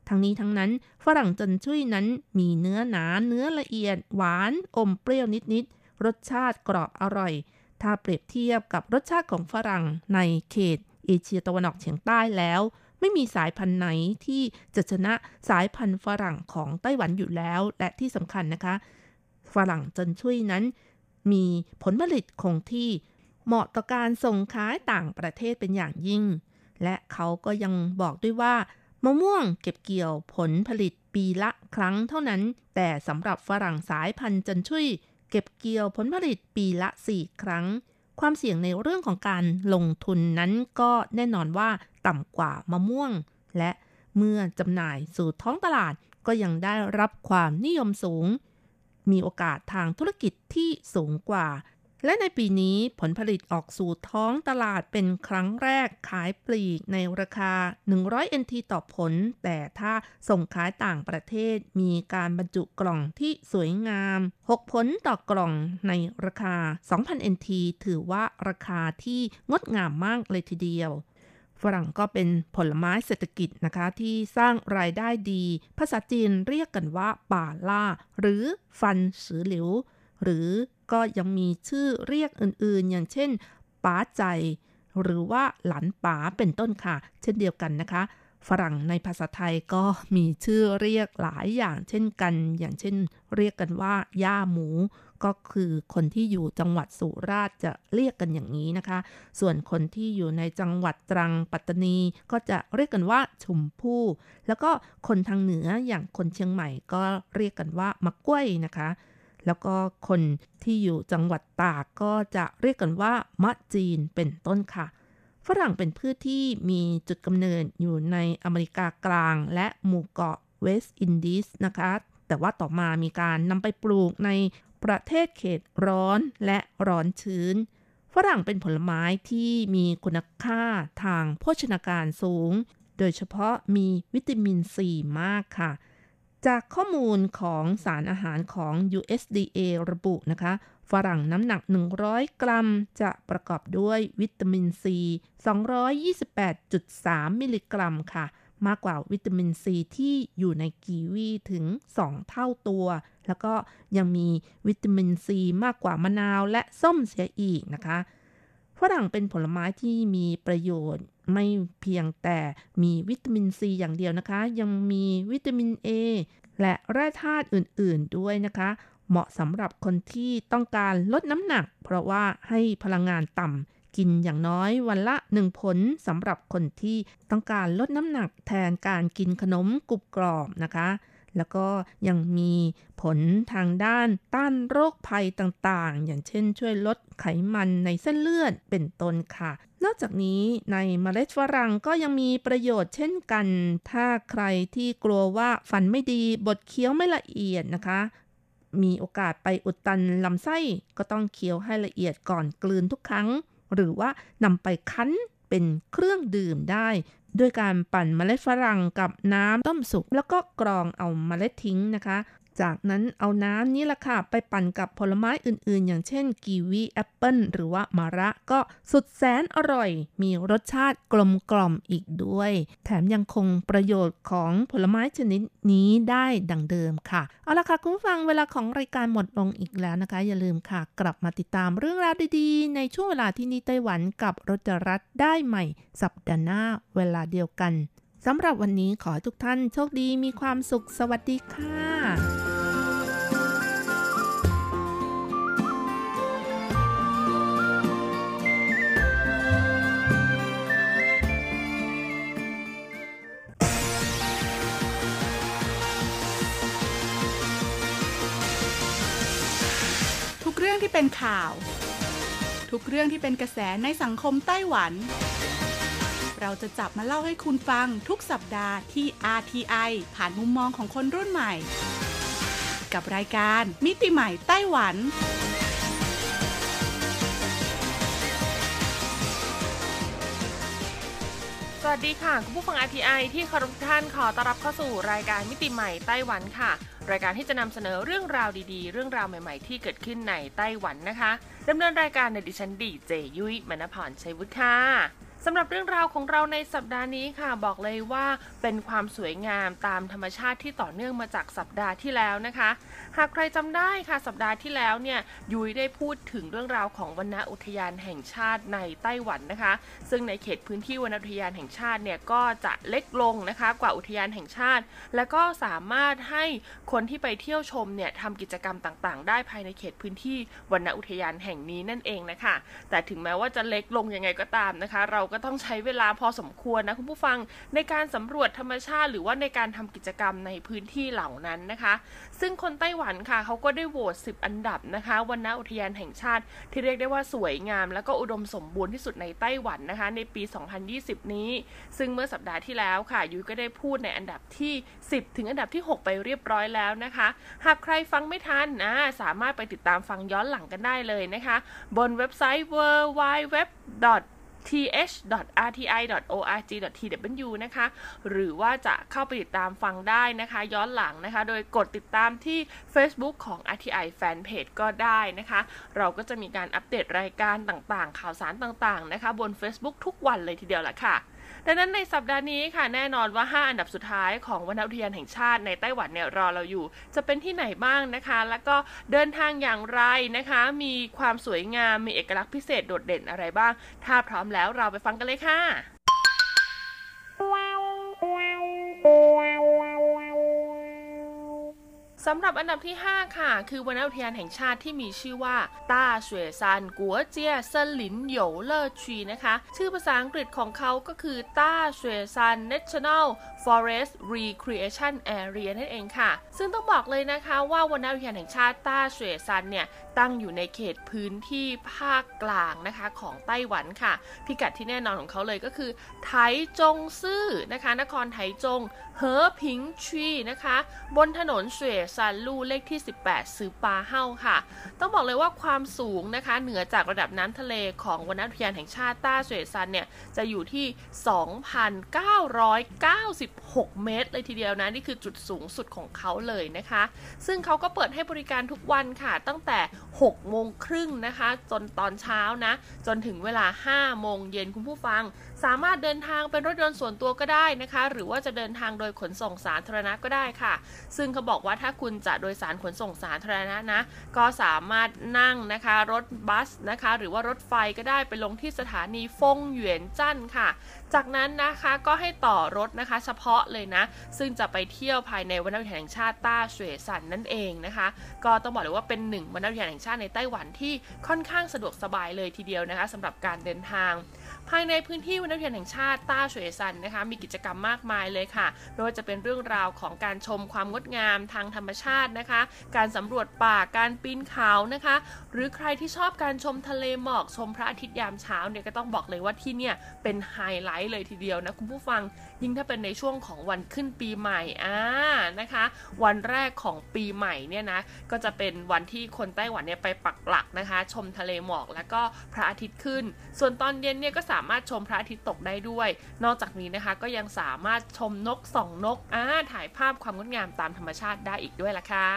ทั้งนี้ทั้งนั้นฝรั่งจนช่วยนั้นมีเนื้อหนาเนื้อละเอียด หวานอมเปรี้ยวนิดๆ รสชาติกรอบอร่อย ถ้าเปรียบเทียบกับรสชาติของฝรั่งในเขตเอเชียตะวันออกเฉียงใต้แล้ว ไม่มีสายพันธุ์ไหนที่จะชนะสายพันธุ์ฝรั่งของไต้หวันอยู่แล้ว และที่สำคัญนะคะ ฝรั่งจันชุยนั้น มีผลผลิตคงที่ เหมาะต่อการส่งขายต่างประเทศเป็นอย่างยิ่ง และเขาก็ยังบอกด้วยว่ามะม่วงเก็บเกี่ยวผลผลิตปีละครั้งเท่านั้น แต่สำหรับฝรั่งสายพันธุ์จันชุยเก็บเกี่ยวผลผลิตปีละ 4 ครั้ง ความเสี่ยงในเรื่องของการลงทุนนั้นก็แน่นอนว่าต่ำกว่ามะม่วง และเมื่อจำหน่ายสู่ท้องตลาดก็ยังได้รับความนิยมสูง มีโอกาสทางธุรกิจที่สูงกว่า และในปีนี้ผลผลิตออกสู่ท้องตลาดเป็นครั้งแรกขายปลีกในราคา 100 NT ต่อผล แต่ถ้าส่งขายต่างประเทศมีการบรรจุกล่องที่สวยงาม 6 ผลต่อกล่องในราคา 2,000 NT ถือว่าราคาที่งดงามมากเลยทีเดียวฝรั่งก็เป็นผลไม้เศรษฐกิจนะคะที่สร้างรายได้ดี ภาษาจีนเรียกกันว่าป่าล่า หรือฟันสือหลิว หรือ ก็ยังมีชื่อเรียกอื่นๆ อย่างเช่นป๋าใจ หรือว่าหลานป๋าเป็นต้นค่ะ เช่นเดียวกันนะคะ ฝรั่งในภาษาไทยก็มีชื่อเรียกหลายอย่างเช่นกัน อย่างเช่น เรียกกันว่าย่าหมู ก็คือคนที่อยู่จังหวัดสุราษฎร์จะเรียกกันอย่างนี้นะคะ ส่วนคนที่อยู่ในจังหวัดตรังปัตตานี ก็จะเรียกกันว่าชุมพู่ แล้วก็คนทางเหนืออย่างคนเชียงใหม่ก็เรียกกันว่ามะกล้วยนะคะ แล้วก็คนที่อยู่จังหวัดตากก็จะเรียกกันว่ามะจีนเป็นต้นค่ะ ฝรั่งเป็นพืชที่มีจุดกำเนิดอยู่ในอเมริกากลางและหมู่เกาะเวสต์อินดีสนะคะ แต่ว่าต่อมามีการนำไปปลูกในประเทศเขตร้อนและร้อนชื้น ฝรั่งเป็นผลไม้ที่มีคุณค่าทางโภชนาการสูง โดยเฉพาะมีวิตามินซีมากค่ะ จากข้อมูลของสารอาหารของ USDA ระบุนะคะ ฝรั่งน้ำหนัก 100 กรัม จะประกอบด้วยวิตามินซี 228.3 มิลลิกรัมค่ะ มากกว่าวิตามินซีที่อยู่ในกีวีถึง 2 เท่าตัว แล้วก็ยังมีวิตามินซีมากกว่ามะนาวและส้มเสียอีกนะคะ ฝรั่งเป็นผลไม้ที่มีประโยชน์ไม่เพียงแต่มีวิตามินซีอย่างเดียวนะคะ ยังมีวิตามิน A และแร่ธาตุอื่นๆด้วยนะคะ เหมาะสำหรับคนที่ต้องการลดน้ำหนัก เพราะว่าให้พลังงานต่ำกินอย่างน้อยวันละหนึ่งผลสำหรับคนที่ต้องการลดน้ำหนักแทนการกินขนมกรุบกรอบนะคะ แล้วก็ยังมีผลทางด้านต้านโรคภัยต่างๆ อย่างเช่นช่วยลดไขมันในเส้นเลือดเป็นต้นค่ะ นอกจากนี้ในเมล็ดฝรั่งก็ยังมีประโยชน์เช่นกัน ถ้าใครที่กลัวว่าฟันไม่ดีบดเคี้ยวไม่ละเอียดนะคะ มีโอกาสไปอุดตันลำไส้ก็ต้องเคี้ยวให้ละเอียดก่อนกลืนทุกครั้ง หรือว่านำไปคั้นเป็นเครื่องดื่มได้ ด้วยการปั่นเมล็ดฝรั่งกับน้ำต้มสุกแล้วก็กรองเอาเมล็ดทิ้งนะคะ จากนั้นเอาน้ำนี่แหละค่ะ ไปปั่นกับผลไม้อื่นๆ อย่างเช่นกีวีแอปเปิลหรือว่ามาระก็สุดแสนอร่อย มีรสชาติกลมกล่อมอีกด้วย แถมยังคงประโยชน์ของผลไม้ชนิดนี้ได้ดังเดิมค่ะ เอาละค่ะ คุณฟังเวลาของรายการหมดลงอีกแล้วนะคะ อย่าลืมค่ะ กลับมาติดตามเรื่องราวดีๆ ในช่วงเวลาที่นี่ไต้หวันกับรจรัสได้ใหม่ สัปดาห์หน้าเวลาเดียวกัน สำหรับวันนี้ขอทุกท่านโชคดีมีความสุขสวัสดีค่ะทุกเรื่องที่เป็นข่าว ทุกเรื่องที่เป็นกระแสในสังคมไต้หวัน เราจะจับมาเล่าให้คุณฟังทุกสัปดาห์ที่ RTI ผ่านมุมมองของคนรุ่นใหม่ กับรายการมิติใหม่ไต้หวันสวัสดีค่ะคุณผู้ฟัง RTI ที่เคารพทุกท่านขอต้อนรับเข้าสู่รายการมิติใหม่ไต้หวันค่ะ รายการที่จะนำเสนอเรื่องราวดีๆ เรื่องราวใหม่ๆ ที่เกิดขึ้นในไต้หวันนะคะดำเนินรายการในดิฉันดีเจยุ้ยมณพรชัยวุฒิค่ะ สำหรับเรื่องราวของเราในสัปดาห์นี้ค่ะบอกเลยว่าเป็นความสวยงามตามธรรมชาติที่ต่อเนื่องมาจากสัปดาห์ที่แล้วนะคะ หากใครจำได้ค่ะสัปดาห์ที่แล้วเนี่ยยุ้ยได้พูดถึงเรื่องราวของวนอุทยานแห่งชาติในไต้หวันนะคะ ซึ่งในเขตพื้นที่วนอุทยานแห่งชาติเนี่ยก็จะเล็กลงนะคะกว่าอุทยานแห่งชาติ และก็สามารถให้คนที่ไปเที่ยวชมเนี่ยทำกิจกรรมต่างๆ ได้ภายในเขตพื้นที่วนอุทยานแห่งนี้นั่นเองนะคะแต่ถึงแม้ว่าจะเล็กลงยังไงก็ตามนะคะ เราก็ต้องใช้เวลาพอสมควรนะคุณผู้ฟังในการสำรวจธรรมชาติ หรือว่าในการทำกิจกรรมในพื้นที่เหล่านั้นนะคะ ซึ่งคนไต้หวันค่ะเขาก็ได้โหวต 10 อันดับนะคะวันณอุทยานแห่งชาติ ที่เรียกได้ว่าสวยงาม และก็อุดมสมบูรณ์ที่สุดในไต้หวันนะคะ ในปี 2020 นี้ ซึ่งเมื่อสัปดาห์ที่แล้วค่ะยุ้ยก็ได้พูดในอันดับที่ 10 ถึงอันดับที่ 6 ไปเรียบร้อยแล้วนะคะ หากใครฟังไม่ทันนะสามารถไปติดตามฟังย้อนหลังกันได้เลยนะคะ บนเว็บไซต์ w w w th.rti.org.tw นะคะ หรือว่าจะเข้าไปติดตามฟังได้นะคะ ย้อนหลังนะคะ โดยกดติดตามที่ Facebook ของ RTI Fanpage ก็ได้นะคะ เราก็จะมีการอัปเดตรายการต่างๆ ข่าวสารต่างๆ นะคะ บน Facebook ทุกวันเลยทีเดียวแหละค่ะ ดังนั้นในสัปดาห์นี้ค่ะแน่นอนว่า 5 อันดับสุดท้ายของวนอุทยานแห่งชาติในไต้หวันเนี่ยรอเราอยู่ จะเป็นที่ไหนบ้างนะคะ แล้วก็เดินทางอย่างไรนะคะ มีความสวยงามมีเอกลักษณ์พิเศษโดดเด่นอะไรบ้าง ถ้าพร้อมแล้วเราไปฟังกันเลยค่ะ สำหรับอันดับที่ 5 ค่ะ คือวนอุทยานแห่งชาติที่มีชื่อว่าต้าเสวยซันกัวเจียเซินหลินโยวเลอชีนะคะ ชื่อภาษาอังกฤษของเขาก็คือต้าเสวยซัน National Forest Recreation Area นั่นเองค่ะ ซึ่งต้องบอกเลยนะคะว่าวนอุทยานแห่งชาติต้าเสวยซันเนี่ยตั้งอยู่ในเขตพื้นที่ภาคกลางนะคะของไต้หวันค่ะ พิกัดที่แน่นอนของเขาเลยก็คือไถจงซื่อนะคะ นครไถจงเหอผิงชีนะคะ บนถนนเสวยซันลู่เลขที่ 18 ซือปาเฮ้าค่ะ ต้องบอกเลยว่าความสูงนะคะ เหนือจากระดับน้ำทะเลของวนอุทยานแห่งชาติต้าเสวยซันเนี่ย จะอยู่ที่ 2,996 เมตร เลยทีเดียวนะ นี่คือจุดสูงสุดของเขาเลยนะคะ ซึ่งเขาก็เปิดให้บริการทุกวันค่ะ ตั้งแต่6โมงครึ่งนะคะ จนตอนเช้านะ จนถึงเวลา 5 โมงเย็นคุณผู้ฟัง สามารถเดินทางเป็นรถยนต์ส่วนตัวก็ได้นะคะ หรือว่าจะเดินทางโดยขนส่งสาธารณะก็ได้ค่ะ ซึ่งเขาบอกว่าถ้าคุณจะโดยสารขนส่งสาธารณะนะ ก็สามารถนั่งนะคะรถบัสนะคะ หรือว่ารถไฟก็ได้ไปลงที่สถานีฟงเหวียนจั่นค่ะ จากนั้นนะคะก็ให้ต่อรถนะคะ เฉพาะเลยนะ ซึ่งจะไปเที่ยวภายในวนอุทยานแห่งชาติต้าเสวยสันนั่นเองนะคะ ก็ต้องบอกเลยว่าเป็นหนึ่งวนอุทยานแห่งชาติในไต้หวันที่ค่อนข้างสะดวกสบายเลยทีเดียวนะคะสำหรับการเดินทาง ภายในพื้นที่วนอุทยานแห่งชาติต้าเสวยซันนะคะ มีกิจกรรมมากมายเลยค่ะไม่ว่าจะเป็นเรื่องราวของการชมความงดงามทางธรรมชาตินะคะ การสำรวจป่าการปีนเขานะคะ หรือใครที่ชอบการชมทะเลหมอกชมพระอาทิตย์ยามเช้าเนี่ยก็ต้องบอกเลยว่าที่เนี่ยเป็นไฮไลท์เลยทีเดียวนะคุณผู้ฟังยิ่งถ้าเป็นในช่วงของวันขึ้นปีใหม่อ่านะคะ วันแรกของปีใหม่เนี่ยนะก็จะเป็นวันที่คนไต้หวันเนี่ยไปปักหลักนะคะ ชมทะเลหมอกแล้วก็พระอาทิตย์ขึ้น ส่วนตอนเย็นเนี่ยก็สาามารถชมพระอาทิตย์ตกได้ด้วย นอกจากนี้นะคะก็ยังสามารถชมนกส่องนกอ่าถ่ายภาพความงดงามตามธรรมชาติได้อีกด้วยล่ะค่ะ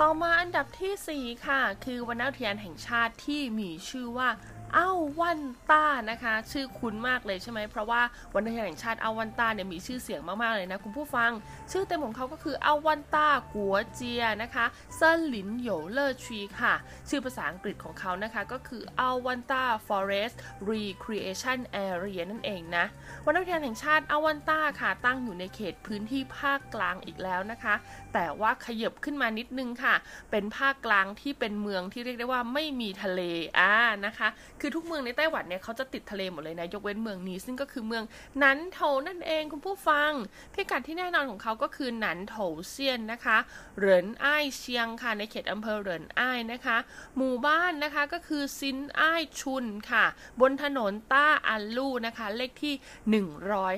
ต่อมาอันดับที่ 4 ค่ะ คือวันอุทยานแห่งชาติที่มีชื่อว่า อ้าวันต้านะคะ ชื่อคุ้นมากเลยใช่ไหมเพราะว่าวันอุทยานแห่งชาติอ้าวันต้าเนี่ยมีชื่อเสียงมากๆเลยนะคุณผู้ฟัง ชื่อเต็มของเขาก็คืออ้าวันต้ากัวเจียนะคะเซินหลินโหยเลอชีค่ะ ชื่อภาษาอังกฤษของเขานะคะก็คืออ้าวันต้า Forest Recreation Area นั่นเองนะวันอุทยานแห่งชาติอ้าวันต้าค่ะตั้งอยู่ในเขตพื้นที่ภาคกลางอีกแล้วนะคะ แต่ว่าขยับขึ้นมานิดนึงค่ะ เป็นภาคกลางที่เป็นเมืองที่เรียกได้ว่าไม่มีทะเลอ่านะคะ คือทุกเมืองในไต้หวันเนี่ยเขาจะติดทะเลหมดเลยนะ ยกเว้นเมืองนี้ซึ่งก็คือเมืองนันโถนั่นเองคุณผู้ฟังพิกัดที่แน่นอนของเขาก็คือนันโถเซียนนะคะเหรินอ้ายเชียงค่ะในเขตอำเภอเหรินอ้ายนะคะ หมู่บ้านนะคะก็คือซินอ้ายชุนค่ะ บนถนนต้าอันลู่นะคะ เลขที่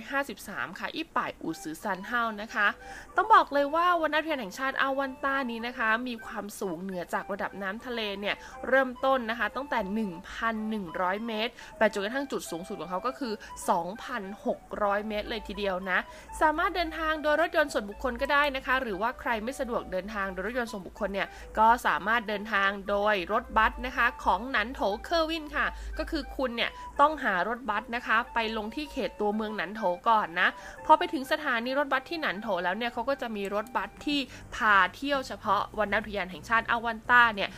153 ค่ะอีป่ายอู่ซือซันเฮานะคะ ต้องบอกเลยว่าวันอุทยานแห่งชาติอาวันต้านี้นะคะ มีความสูงเหนือจากระดับน้ำทะเลเนี่ยเริ่มต้นนะคะตั้งแต่ 1,100 เมตร ไปจนกระทั่งจุดสูงสุดของเขาก็คือ 2,600 เมตร เลยทีเดียวนะ สามารถเดินทางโดยรถยนต์ส่วนบุคคลก็ได้นะคะ หรือว่าใครไม่สะดวกเดินทางโดยรถยนต์ส่วนบุคคลเนี่ยก็สามารถเดินทางโดยรถบัสนะคะของหนันโถเคอร์วินค่ะ ก็คือคุณเนี่ยต้องหารถบัสนะคะ ไปลงที่เขตตัวเมืองหนันโถก่อนนะพอไปถึงสถานีรถบัสที่หนันโถแล้วเนี่ยเขาก็จะมีรถบัสที่พาเที่ยวเฉพาะวันอุทยานแห่งชาติอาวันต้าเนี่ย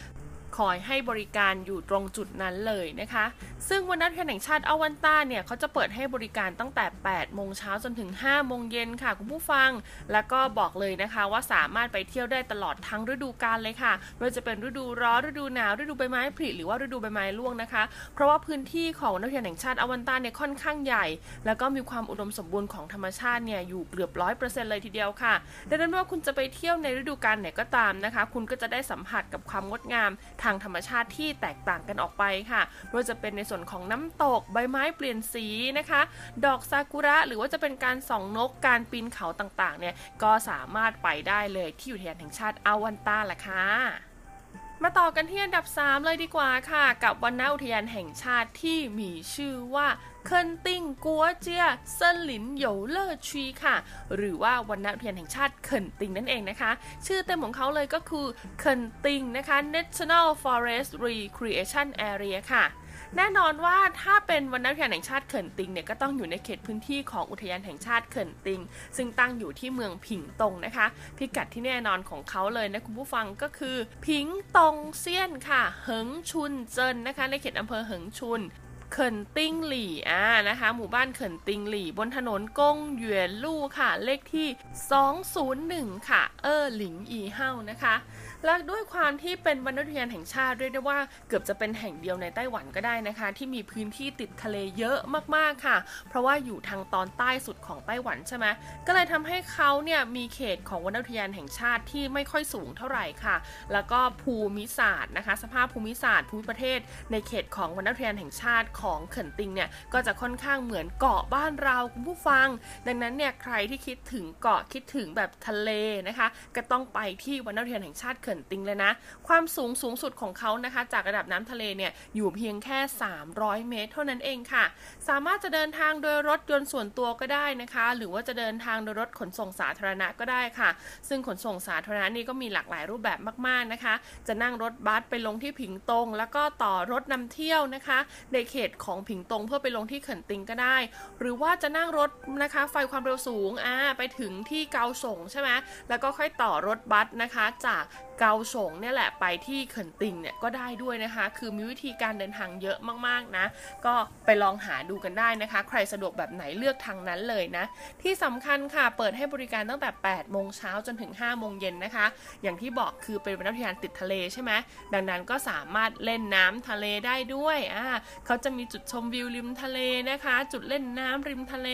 คอยให้บริการอยู่ตรงจุดนั้นเลยนะคะ ซึ่งวันนัดแห่งชาติอวันต้าเนี่ยเขาจะเปิดให้บริการตั้งแต่ 8 โมงเช้าจนถึง 5 โมงเย็นค่ะคุณผู้ฟัง แล้วก็บอกเลยนะคะว่าสามารถไปเที่ยวได้ตลอดทั้งฤดูกาลเลยค่ะไม่ว่าจะเป็นฤดูร้อนฤดูหนาวฤดูใบไม้ผลิหรือว่าฤดูใบไม้ร่วงนะคะ เพราะว่าพื้นที่ของนักเรียนแห่งชาติอวันต้าเนี่ยค่อนข้างใหญ่ แล้วก็มีความอุดมสมบูรณ์ของธรรมชาติเนี่ยอยู่เกือบร้อยเปอร์เซ็นต์เลยทีเดียวค่ะดังนั้นว่าคุณจะไปเที่ยวในฤดูกาลไหนก็ตามนะคะ คุณก็จะได้สัมผัสกับความงดงามทางธรรมชาติที่แตกต่างกันออกไปค่ะไม่ว่าจะเป็นในส่วนของน้ำตก ใบไม้เปลี่ยนสีนะคะ ดอกซากุระหรือว่าจะเป็นการส่องนกการปีนเขาต่างๆเนี่ยก็สามารถไปได้เลยที่อุทยานแห่งชาติอาวันต้าละค่ะมาต่อกันที่อันดับ 3 เลยดีกว่าค่ะ กับวันนาอุทยานแห่งชาติที่มีชื่อว่า เคินติงกัวเจียเซินหลินโหยเลอชีค่ะ หรือว่าวันนาอุทยนแห่งชาติเคินติงนั่นเองนะคะ ชื่อเต็มของเขาเลยก็คือเคินติงนะคะ National Forest Recreation Area ค่ะแน่นอนว่าถ้าเป็นวันอุทยนแห่งชาติเขินติงเนี่ยก็ต้องอยู่ในเขตพื้นที่ของอุทยานแห่งชาติเขินติง ซึ่งตั้งอยู่ที่เมืองผิงตงนะคะ พิกัดที่แน่นอนของเขาเลยนะคุณผู้ฟังก็คือ ผิงตงเซียนค่ะเหิงชุนเจินนะคะ ในเขตอำเภอเหิงชุน เขินติงหลี่อ่านะคะ หมู่บ้านเขินติงหลี่ บนถนนกงเหวียนลู่ค่ะ เลขที่ 201 ค่ะ เออหลิงอีเฮานะคะ และด้วยความที่เป็นวรรณอุทยานแห่งชาติเรียกได้ว่าเกือบจะเป็นแห่งเดียวในไต้หวันก็ได้นะคะ ที่มีพื้นที่ติดทะเลเยอะมากๆค่ะ เพราะว่าอยู่ทางตอนใต้สุดของไต้หวันใช่ไหมก็เลยทำให้เขาเนี่ยมีเขตของวรรณอุทยานแห่งชาติที่ไม่ค่อยสูงเท่าไหร่ค่ะ แล้วก็ภูมิศาสตร์นะคะ สภาพภูมิศาสตร์ภูมิประเทศ ในเขตของวรรณอุทยานแห่งชาติของเขินติงเนี่ยก็จะค่อนข้างเหมือนเกาะบ้านเราคุณผู้ฟัง ดังนั้นเนี่ยใครที่คิดถึงเกาะคิดถึงแบบทะเลนะคะ ก็ต้องไปที่วรรณอุทยานแห่งชาติเขินติงเลยนะ ความสูงสูงสุดของเขานะคะ จากระดับน้ำทะเลเนี่ยอยู่เพียงแค่ 300 เมตร เท่านั้นเองค่ะ สามารถจะเดินทางโดยรถยนต์ส่วนตัวก็ได้นะคะ หรือว่าจะเดินทางโดยรถขนส่งสาธารณะก็ได้ค่ะ ซึ่งขนส่งสาธารณะนี่ก็มีหลากหลายรูปแบบมากๆนะคะ จะนั่งรถบัสไปลงที่ผิงตง แล้วก็ต่อรถนำเที่ยวนะคะ ในเขตของผิงตง เพื่อไปลงที่เขินติงก็ได้ หรือว่าจะนั่งรถนะคะไฟความเร็วสูงอ่าไปถึงที่เกาสงใช่ไหมแล้วก็ค่อยต่อรถบัสนะคะจากเกาสงเนี่ยแหละไปที่เขินติงเนี่ยก็ได้ด้วยนะคะ คือมีวิธีการเดินทางเยอะมากๆนะ ก็ไปลองหาดูกันได้นะคะ ใครสะดวกแบบไหนเลือกทางนั้นเลยนะ ที่สำคัญค่ะเปิดให้บริการตั้งแต่ 8 โมงเช้าจนถึง 5 โมงเย็นนะคะ อย่างที่บอกคือเป็นวรรณอุทยานติดทะเลใช่ไหมดังนั้นก็สามารถเล่นน้ำทะเลได้ด้วยอ่าเขาจะมีจุดชมวิวริมทะเลนะคะ จุดเล่นน้ำริมทะเล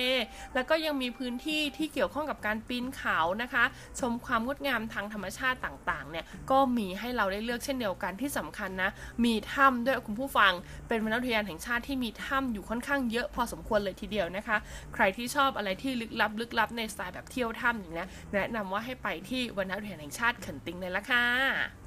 แล้วก็ยังมีพื้นที่ที่เกี่ยวข้องกับการปีนเขานะคะ ชมความงดงามทางธรรมชาติต่างๆเนี่ยก็มีให้เราได้เลือกเช่นเดียวกันที่สำคัญนะ มีถ้ำด้วยคุณผู้ฟัง เป็นวรรณอุทยานแห่งชาติที่มีถ้ำอยู่ค่อนข้างเยอะพอสมควรเลยทีเดียวนะคะ ใครที่ชอบอะไรที่ลึกลับลึกลับในสไตล์แบบเที่ยวถ้ำอย่างนี้แนะนำว่าให้ไปที่วรรณอุทยานแห่งชาติเขินติงเลยละค่ะ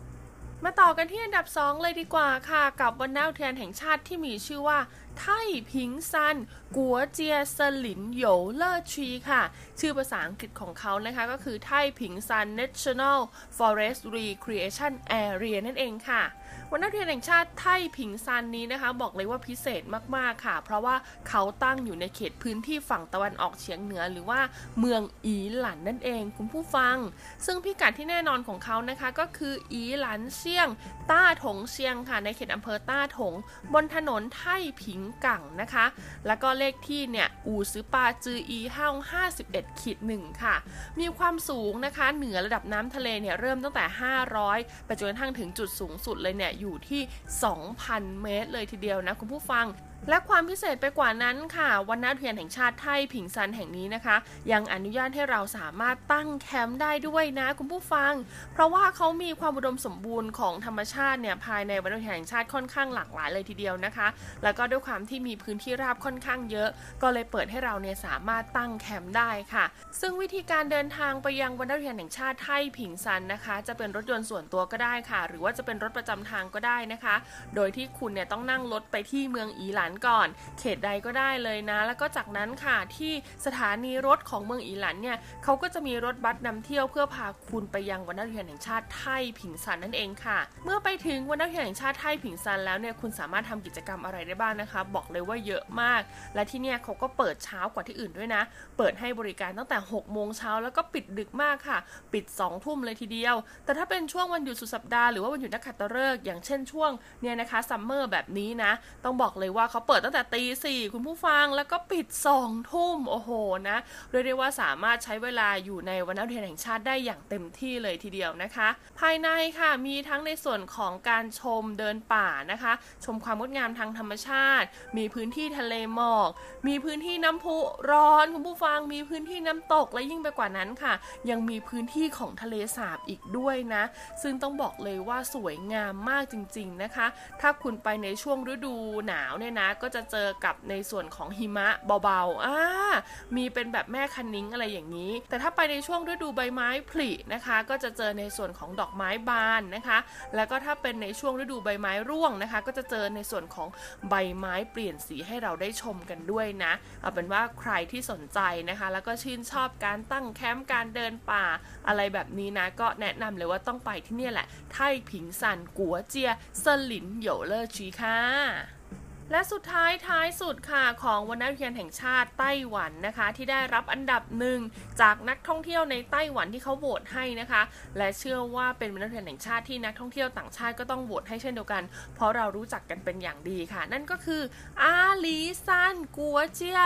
มาต่อกันที่อันดับ 2 เลยดีกว่าค่ะ กับวันนาอุทยานแห่งชาติที่มีชื่อว่าไทผิงซัน 國家森林遊樂區 ค่ะ ชื่อภาษาอังกฤษของเขานะคะก็คือไทผิงซัน National Forest Recreation Area นั่นเองค่ะ วันนักเรียนแห่งชาติไทผิงซันนี้นะคะ บอกเลยว่าพิเศษมากๆค่ะ เพราะว่าเขาตั้งอยู่ในเขตพื้นที่ฝั่งตะวันออกเฉียงเหนือ หรือว่าเมืองอีหลันนั่นเองคุณผู้ฟัง ซึ่งพิกัดที่แน่นอนของเขานะคะก็คืออีหลันเซียง ต้าถงเซียงค่ะ ในเขตอำเภอต้าถง บนถนนไทผิงกังนะคะ แล้วก็เลขที่เนี่ยอู่ซื้อปาจืออีห้า51ขีดหนึ่งค่ะ มีความสูงนะคะ เหนือระดับน้ำทะเลเนี่ยเริ่มตั้งแต่ 500ไปจนกระทั่งถึงจุดสูงสุดเลยเนี่ยอยู่ที่ 2,000 เมตร เลยทีเดียวนะคุณผู้ฟัง และความพิเศษไปกว่านั้นค่ะวันนาเทียนแห่งชาติไทยผิงซันแห่งนี้นะคะ ยังอนุญาตให้เราสามารถตั้งแคมป์ได้ด้วยนะคุณผู้ฟัง เพราะว่าเขามีความอุดมสมบูรณ์ของธรรมชาติเนี่ยภายในวันนาเทียนแห่งชาติค่อนข้างหลากหลายเลยทีเดียวนะคะ แล้วก็ด้วยความที่มีพื้นที่ราบค่อนข้างเยอะ ก็เลยเปิดให้เราเนี่ยสามารถตั้งแคมป์ได้ค่ะ ซึ่งวิธีการเดินทางไปยังวันนาเทียนแห่งชาติไทยผิงซันนะคะ จะเป็นรถยนต์ส่วนตัวก็ได้ค่ะ หรือว่าจะเป็นรถประจำทางก็ได้นะคะ โดยที่คุณเนี่ยต้องนั่งรถไปที่เมืองอีหลานก่อน เขตใดก็ได้เลยนะ แล้วก็จากนั้นค่ะที่สถานีรถของเมืองอีหลันเนี่ยเขาก็จะมีรถบัสนำเที่ยวเพื่อพาคุณไปยังวันนักเรียนแห่งชาติไทยผิงซันนั่นเองค่ะ เมื่อไปถึงวันนักเรียนแห่งชาติไทยผิงซันแล้วเนี่ยคุณสามารถทำกิจกรรมอะไรได้บ้างนะคะ บอกเลยว่าเยอะมาก และที่เนี่ยเขาก็เปิดเช้ากว่าที่อื่นด้วยนะ เปิดให้บริการตั้งแต่6โมงเช้าแล้วก็ปิดดึกมากค่ะ ปิด2ทุ่มเลยทีเดียว แต่ถ้าเป็นช่วงวันหยุดสุดสัปดาห์หรือว่าวันหยุดนักขัตฤกษ์อย่างเช่นช่วงเนี่ยนะคะซัมเมอร์แบบนี้นะ ต้องบอกเลยว่าเขาเปิดตั้งแต่ตีสี่คุณผู้ฟังแล้วก็ปิดสองทุ่มโอ้โหนะเรียกได้ว่าสามารถใช้เวลาอยู่ในวันนักเรียนแห่งชาติได้อย่างเต็มที่เลยทีเดียวนะคะ ภายในค่ะมีทั้งในส่วนของการชมเดินป่านะคะ ชมความงดงามทางธรรมชาติ มีพื้นที่ทะเลหมอก มีพื้นที่น้ำพุร้อนคุณผู้ฟัง มีพื้นที่น้ำตกและยิ่งไปกว่านั้นค่ะ ยังมีพื้นที่ของทะเลสาบอีกด้วยนะ ซึ่งต้องบอกเลยว่าสวยงามมากจริง ๆนะคะ ถ้าคุณไปในช่วงฤดูหนาวเนี่ยนะก็จะเจอกับในส่วนของหิมะเบาๆอ่ามีเป็นแบบแม่คันนิ้งอะไรอย่างนี้ แต่ถ้าไปในช่วงฤดูใบไม้ผลินะคะ ก็จะเจอในส่วนของดอกไม้บานนะคะ แล้วก็ถ้าเป็นในช่วงฤดูใบไม้ร่วงนะคะ ก็จะเจอในส่วนของใบไม้เปลี่ยนสีให้เราได้ชมกันด้วยนะเอาเป็นว่าใครที่สนใจนะคะ แล้วก็ชื่นชอบการตั้งแคมป์การเดินป่าอะไรแบบนี้นะ ก็แนะนำเลยว่าต้องไปที่นี่แหละไทผิงซัน 國家森林遊樂區 ค่ะ และสุดท้ายท้ายสุดค่ะของวันนักเรียนแห่งชาติไต้หวันนะคะ ที่ได้รับอันดับหนึ่งจากนักท่องเที่ยวในไต้หวันที่เขาโหวตให้นะคะ และเชื่อว่าเป็นวันนักเรียนแห่งชาติที่นักท่องเที่ยวต่างชาติก็ต้องโหวตให้เช่นเดียวกัน เพราะเรารู้จักกันเป็นอย่างดีค่ะ นั่นก็คืออาลีซัน 國家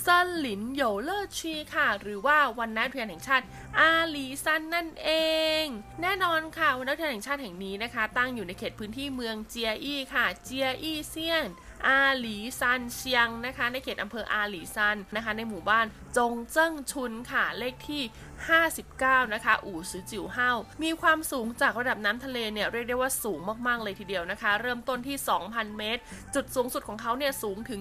森林遊樂區 ค่ะ หรือว่าวันนักเรียนแห่งชาติอาลีซันนั่นเอง แน่นอนค่ะวันนักเรียนแห่งชาติแห่งนี้นะคะ ตั้งอยู่ในเขตพื้นที่เมืองเจียอี้ค่ะเจียอี้เซียน อาหลีซันเชียงนะคะ ในเขตอำเภออาหลีซันนะคะ ในหมู่บ้านจงเจิ้งชุนค่ะเลขที่ 59 นะคะ อู่ซือจิ๋วเฮามีความสูงจากระดับน้ำทะเลเนี่ยเรียกได้ว่าสูงมากๆเลยทีเดียวนะคะ เริ่มต้นที่ 2,000 เมตร จุดสูงสุดของเขาเนี่ยสูงถึง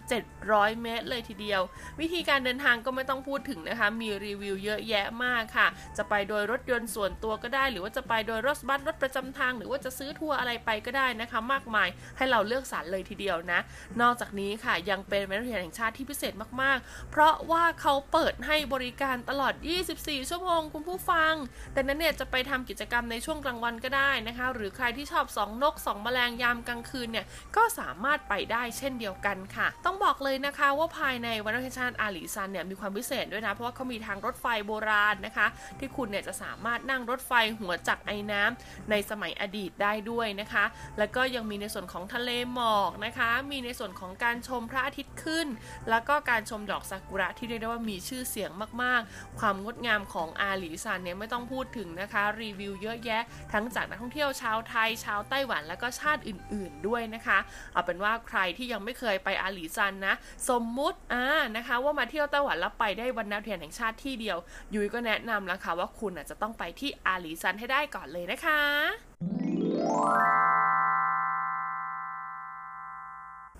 2,700 เมตรเลยทีเดียว วิธีการเดินทางก็ไม่ต้องพูดถึงนะคะ มีรีวิวเยอะแยะมากค่ะ จะไปโดยรถยนต์ส่วนตัวก็ได้ หรือว่าจะไปโดยรถบัสรถประจำทาง หรือว่าจะซื้อทัวร์อะไรไปก็ได้นะคะ มากมายให้เราเลือกสรรเลยทีเดียวนะ นอกจากนี้ค่ะยังเป็นวันเรียนแห่งชาติที่พิเศษมากๆ เพราะว่าเขาเปิดให้บริการตลอด24 ชั่วโมงคุณผู้ฟัง แต่นั้นเนี่ยจะไปทำกิจกรรมในช่วงกลางวันก็ได้นะคะ หรือใครที่ชอบสองนกสองแมลงยามกลางคืนเนี่ยก็สามารถไปได้เช่นเดียวกันค่ะ ต้องบอกเลยนะคะว่าภายในวันแห่งชาติอาหลีซันเนี่ยมีความพิเศษด้วยนะ เพราะว่าเขามีทางรถไฟโบราณนะคะ ที่คุณเนี่ยจะสามารถนั่งรถไฟหัวจักไอ้น้ำในสมัยอดีตได้ด้วยนะคะ แล้วก็ยังมีในส่วนของทะเลหมอกนะคะ มีในส่วนของการชมพระอาทิตย์ขึ้น แล้วก็การชมดอกซากุระที่เรียกได้ว่ามีชื่อเสียงมาก ๆ ความงดงามของอาหลีซันเนี่ยไม่ต้องพูดถึงนะคะ รีวิวเยอะแยะ ทั้งจากนักท่องเที่ยวชาวไทย ชาวไต้หวันแล้วก็ชาติอื่น ๆด้วยนะคะ เอาเป็นว่าใครที่ยังไม่เคยไปอาหลีซันนะ สมมุติอ่านะคะว่ามาเที่ยวไต้หวันแล้วไปได้วันนักเรียนแห่งชาติที่เดียว ยุ้ยก็แนะนำแล้วค่ะว่าคุณจะต้องไปที่อาหลีซันให้ได้ก่อนเลยนะคะ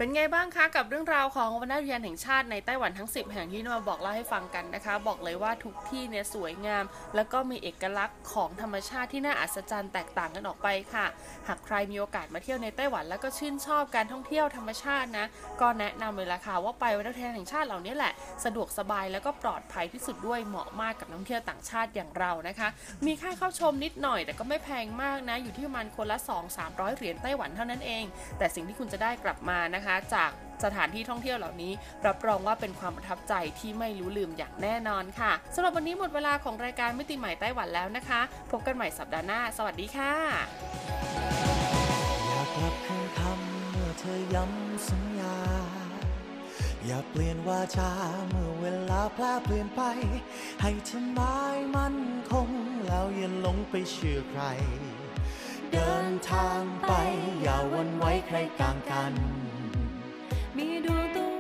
เป็นไงบ้างคะกับเรื่องราวของวรรณอุทยานแห่งชาติในไต้หวันทั้ง 10 แห่งที่นมาบอกเล่าให้ฟังกันนะคะ บอกเลยว่าทุกที่เนี่ยสวยงาม แล้วก็มีเอกลักษณ์ของธรรมชาติที่น่าอัศจรรย์แตกต่างกันออกไปค่ะ หากใครมีโอกาสมาเที่ยวในไต้หวันแล้วก็ชื่นชอบการท่องเที่ยวธรรมชาตินะ ก็แนะนำเลยล่ะค่ะว่าไปวรรณอุทยานแห่งชาติเหล่านี้แหละ สะดวกสบายแล้วก็ปลอดภัยที่สุดด้วยเหมาะมากกับนักท่องเที่ยวต่างชาติอย่างเรานะคะ มีค่าเข้าชมนิดหน่อยแต่ก็ไม่แพงมากนะอยู่ที่ประมาณคนละ 2-300 เหรียญไต้หวันเท่านั้นเอง แต่สิ่งที่คุณจะได้กลับมานะคะคะจากสถานที่ท่องเที่ยวเหล่านี้ รับรองว่าเป็นความประทับใจที่ไม่รู้ลืมอย่างแน่นอนค่ะสำหรับวันนี้หมดเวลาของรายการมิติใหม่ไต้หวันแล้วนะคะ พบกันใหม่สัปดาห์หน้า สวัสดีค่ะอยากกลับคำคำเมื่อเธอย้ำสัญญา อย่าเปลี่ยนวาจาเมื่อเวลาแปลเปลี่ยนไป ให้เธอหมายมั่นคงแล้วอย่าหลงไปเชื่อใคร เดินทางไปอย่าวันไว้ใครกลางกัน mi do.